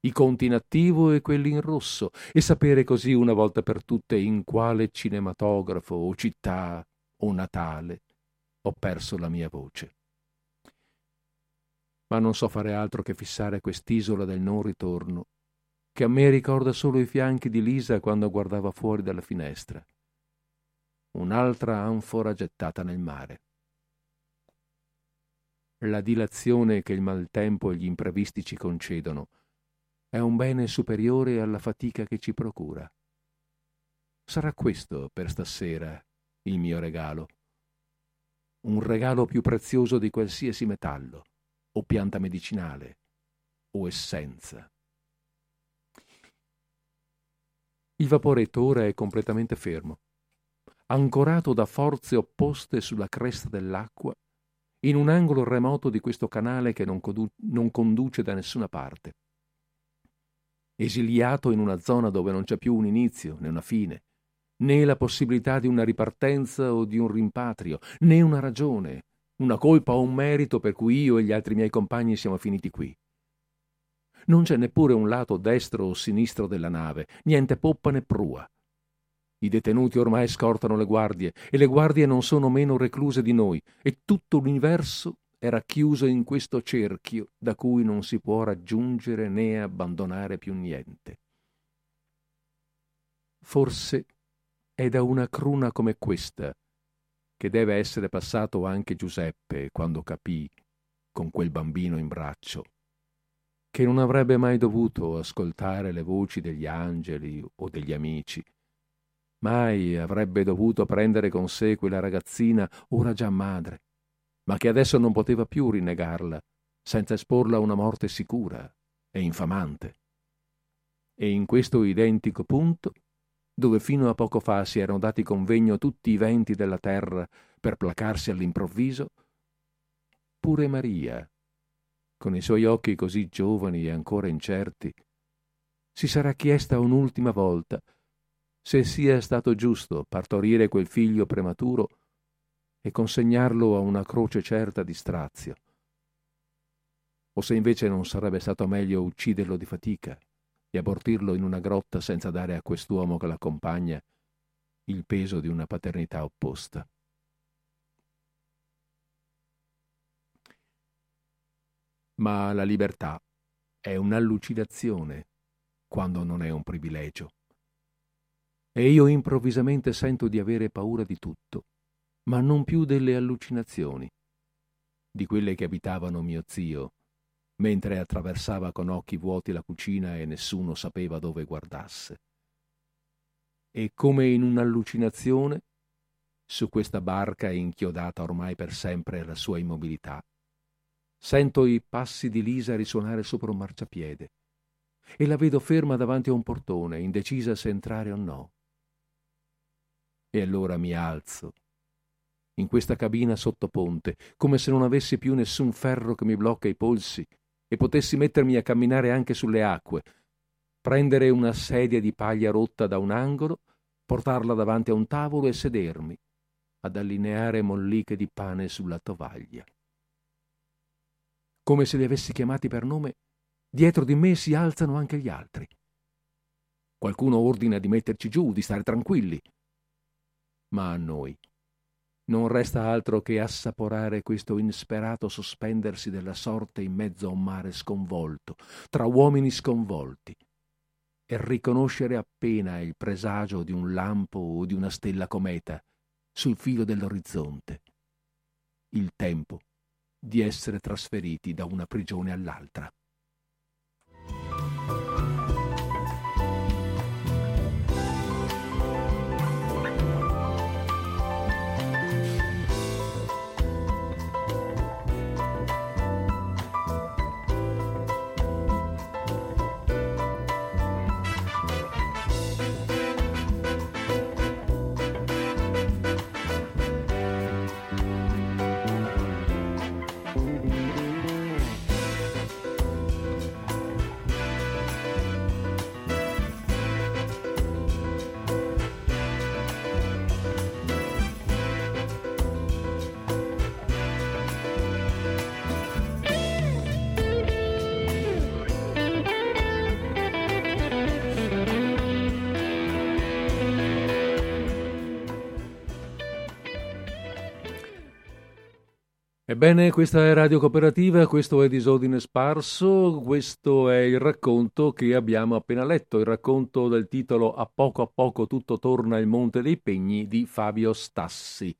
i conti in attivo e quelli in rosso, e sapere così una volta per tutte in quale cinematografo o città o Natale ho perso la mia voce. Ma non so fare altro che fissare quest'isola del non ritorno, che a me ricorda solo i fianchi di Lisa quando guardava fuori dalla finestra. Un'altra anfora gettata nel mare. La dilazione che il maltempo e gli imprevisti ci concedono è un bene superiore alla fatica che ci procura. Sarà questo per stasera il mio regalo. Un regalo più prezioso di qualsiasi metallo, o pianta medicinale, o essenza. Il vaporetto ora è completamente fermo, ancorato da forze opposte sulla cresta dell'acqua, in un angolo remoto di questo canale che non, condu- non conduce da nessuna parte esiliato in una zona dove non c'è più un inizio né una fine, né la possibilità di una ripartenza o di un rimpatrio, né una ragione, una colpa o un merito per cui io e gli altri miei compagni siamo finiti qui. Non c'è neppure un lato destro o sinistro della nave, niente poppa né prua. I detenuti ormai scortano le guardie e le guardie non sono meno recluse di noi e tutto l'universo era chiuso in questo cerchio da cui non si può raggiungere né abbandonare più niente. Forse è da una cruna come questa che deve essere passato anche Giuseppe quando capì, con quel bambino in braccio, che non avrebbe mai dovuto ascoltare le voci degli angeli o degli amici. Mai avrebbe dovuto prendere con sé quella ragazzina ora già madre, ma che adesso non poteva più rinnegarla, senza esporla a una morte sicura e infamante. E in questo identico punto, dove fino a poco fa si erano dati convegno tutti i venti della terra per placarsi all'improvviso, pure Maria, con i suoi occhi così giovani e ancora incerti, si sarà chiesta un'ultima volta se sia stato giusto partorire quel figlio prematuro e consegnarlo a una croce certa di strazio, o se invece non sarebbe stato meglio ucciderlo di fatica e abortirlo in una grotta senza dare a quest'uomo che l'accompagna il peso di una paternità opposta. Ma la libertà è un'allucinazione quando non è un privilegio. E io improvvisamente sento di avere paura di tutto, ma non più delle allucinazioni, di quelle che abitavano mio zio, mentre attraversava con occhi vuoti la cucina e nessuno sapeva dove guardasse. E come in un'allucinazione, su questa barca inchiodata ormai per sempre alla sua immobilità, Sento i passi di Lisa risuonare sopra un marciapiede e la vedo ferma davanti a un portone, indecisa se entrare o no. E allora mi alzo, in questa cabina sottoponte, come se non avessi più nessun ferro che mi blocca i polsi e potessi mettermi a camminare anche sulle acque, prendere una sedia di paglia rotta da un angolo, portarla davanti a un tavolo e sedermi ad allineare molliche di pane sulla tovaglia come se li avessi chiamati per nome, dietro di me si alzano anche gli altri. Qualcuno ordina di metterci giù, di stare tranquilli. Ma a noi non resta altro che assaporare questo insperato sospendersi della sorte in mezzo a un mare sconvolto, tra uomini sconvolti, e riconoscere appena il presagio di un lampo o di una stella cometa sul filo dell'orizzonte. Il tempo di essere trasferiti da una prigione all'altra. Ebbene, questa è Radio Cooperativa, questo è Disordine Sparso, questo è il racconto che abbiamo appena letto, il racconto del titolo A poco a poco tutto torna il Monte dei Pegni di Fabio Stassi.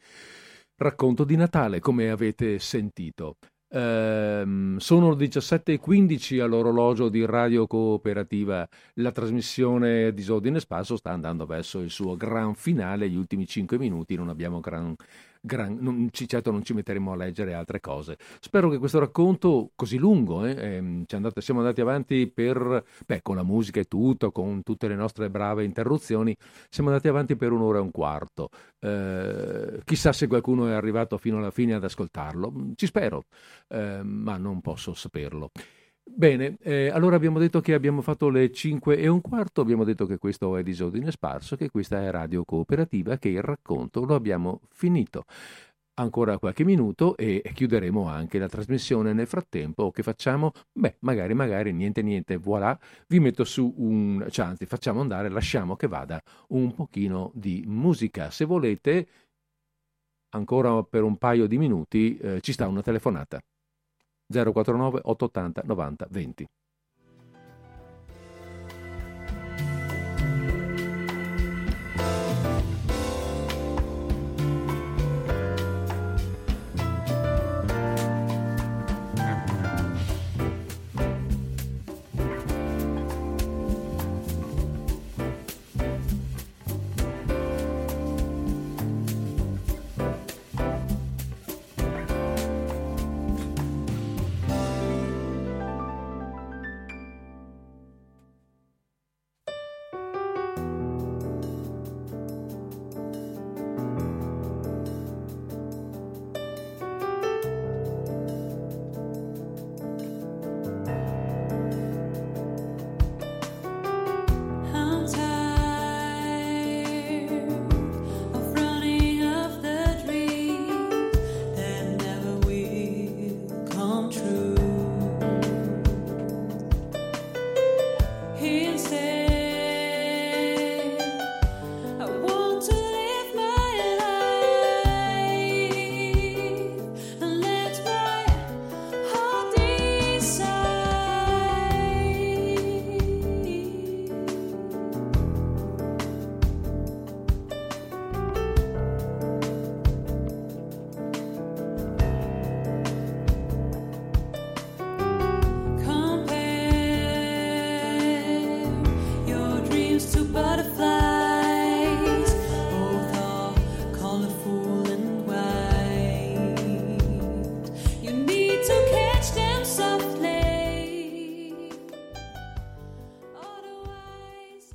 Racconto di Natale, come avete sentito. Ehm, sono 17.15 all'orologio di Radio Cooperativa. La trasmissione Disordine Sparso sta andando verso il suo gran finale, gli ultimi 5 minuti, non abbiamo gran gran, non, certo non ci metteremo a leggere altre cose. Spero che questo racconto così lungo, eh, eh, andate, siamo andati avanti per, beh, con la musica e tutto, con tutte le nostre brave interruzioni, siamo andati avanti per un'ora e un quarto. Eh, chissà se qualcuno è arrivato fino alla fine ad ascoltarlo, ci spero, eh, ma non posso saperlo. Bene, eh, allora abbiamo detto che abbiamo fatto le 5 e un quarto, abbiamo detto che questo è Disordine Sparso, che questa è Radio Cooperativa, che il racconto lo abbiamo finito. Ancora qualche minuto e chiuderemo anche la trasmissione nel frattempo. Che facciamo? Beh, magari, magari, niente, niente, voilà, vi metto su un... cioè anzi, facciamo andare, lasciamo che vada un pochino di musica. Se volete, ancora per un paio di minuti, eh, ci sta una telefonata. 049 880 90 20.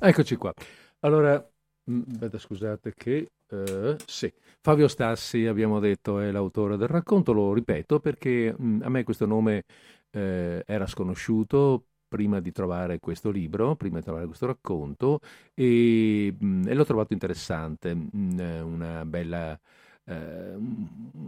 Eccoci qua. Allora, mm, aspetta, scusate che... Uh, sì, Fabio Stassi, abbiamo detto, è l'autore del racconto, lo ripeto perché mh, mm, a me questo nome eh, era sconosciuto prima di trovare questo libro, prima di trovare questo racconto e, mh, mm, e l'ho trovato interessante, mh, una bella... Uh,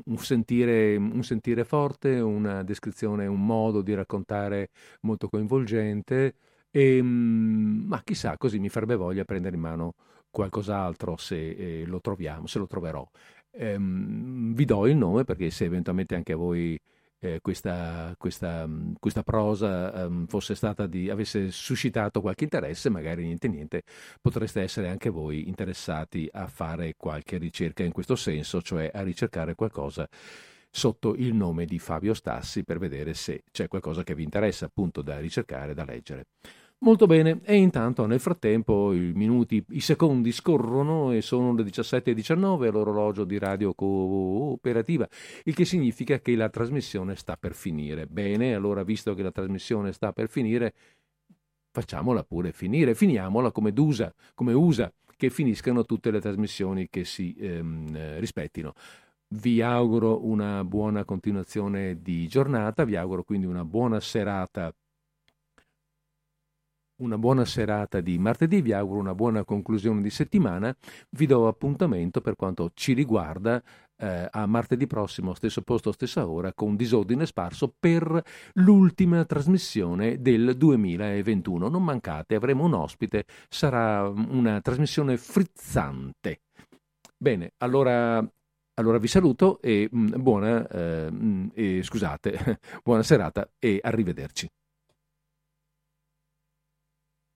un, sentire, un, sentire, forte, una descrizione, un modo di raccontare molto coinvolgente e, mm, ma chissà, così mi farebbe voglia prendere in mano qualcos'altro se eh, lo troviamo, se lo troverò. Ehm, vi do il nome perché se eventualmente anche a voi eh, questa, questa, mm, questa, prosa um, fosse stata di, avesse suscitato qualche interesse, magari niente niente, potreste essere anche voi interessati a fare qualche ricerca in questo senso, cioè a ricercare qualcosa sotto il nome di Fabio Stassi per vedere se c'è qualcosa che vi interessa appunto da ricercare, da leggere. Molto bene, e intanto nel frattempo i minuti, i secondi scorrono e sono le 17.19 all'orologio di radio cooperativa, il che significa che la trasmissione sta per finire. Bene, allora visto che la trasmissione sta per finire, facciamola pure finire, finiamola come d'usa, come usa, che finiscano tutte le trasmissioni che si ehm, rispettino. Vi auguro una buona continuazione di giornata, vi auguro quindi una buona serata una buona serata di martedì, vi auguro una buona conclusione di settimana, vi do appuntamento per quanto ci riguarda eh, a martedì prossimo, stesso posto, stessa ora, con Disordine Sparso per l'ultima trasmissione del 2021. Non mancate, avremo un ospite, sarà una trasmissione frizzante. Bene, allora allora vi saluto e, mh, buona, eh, mh, e scusate, buona serata e arrivederci.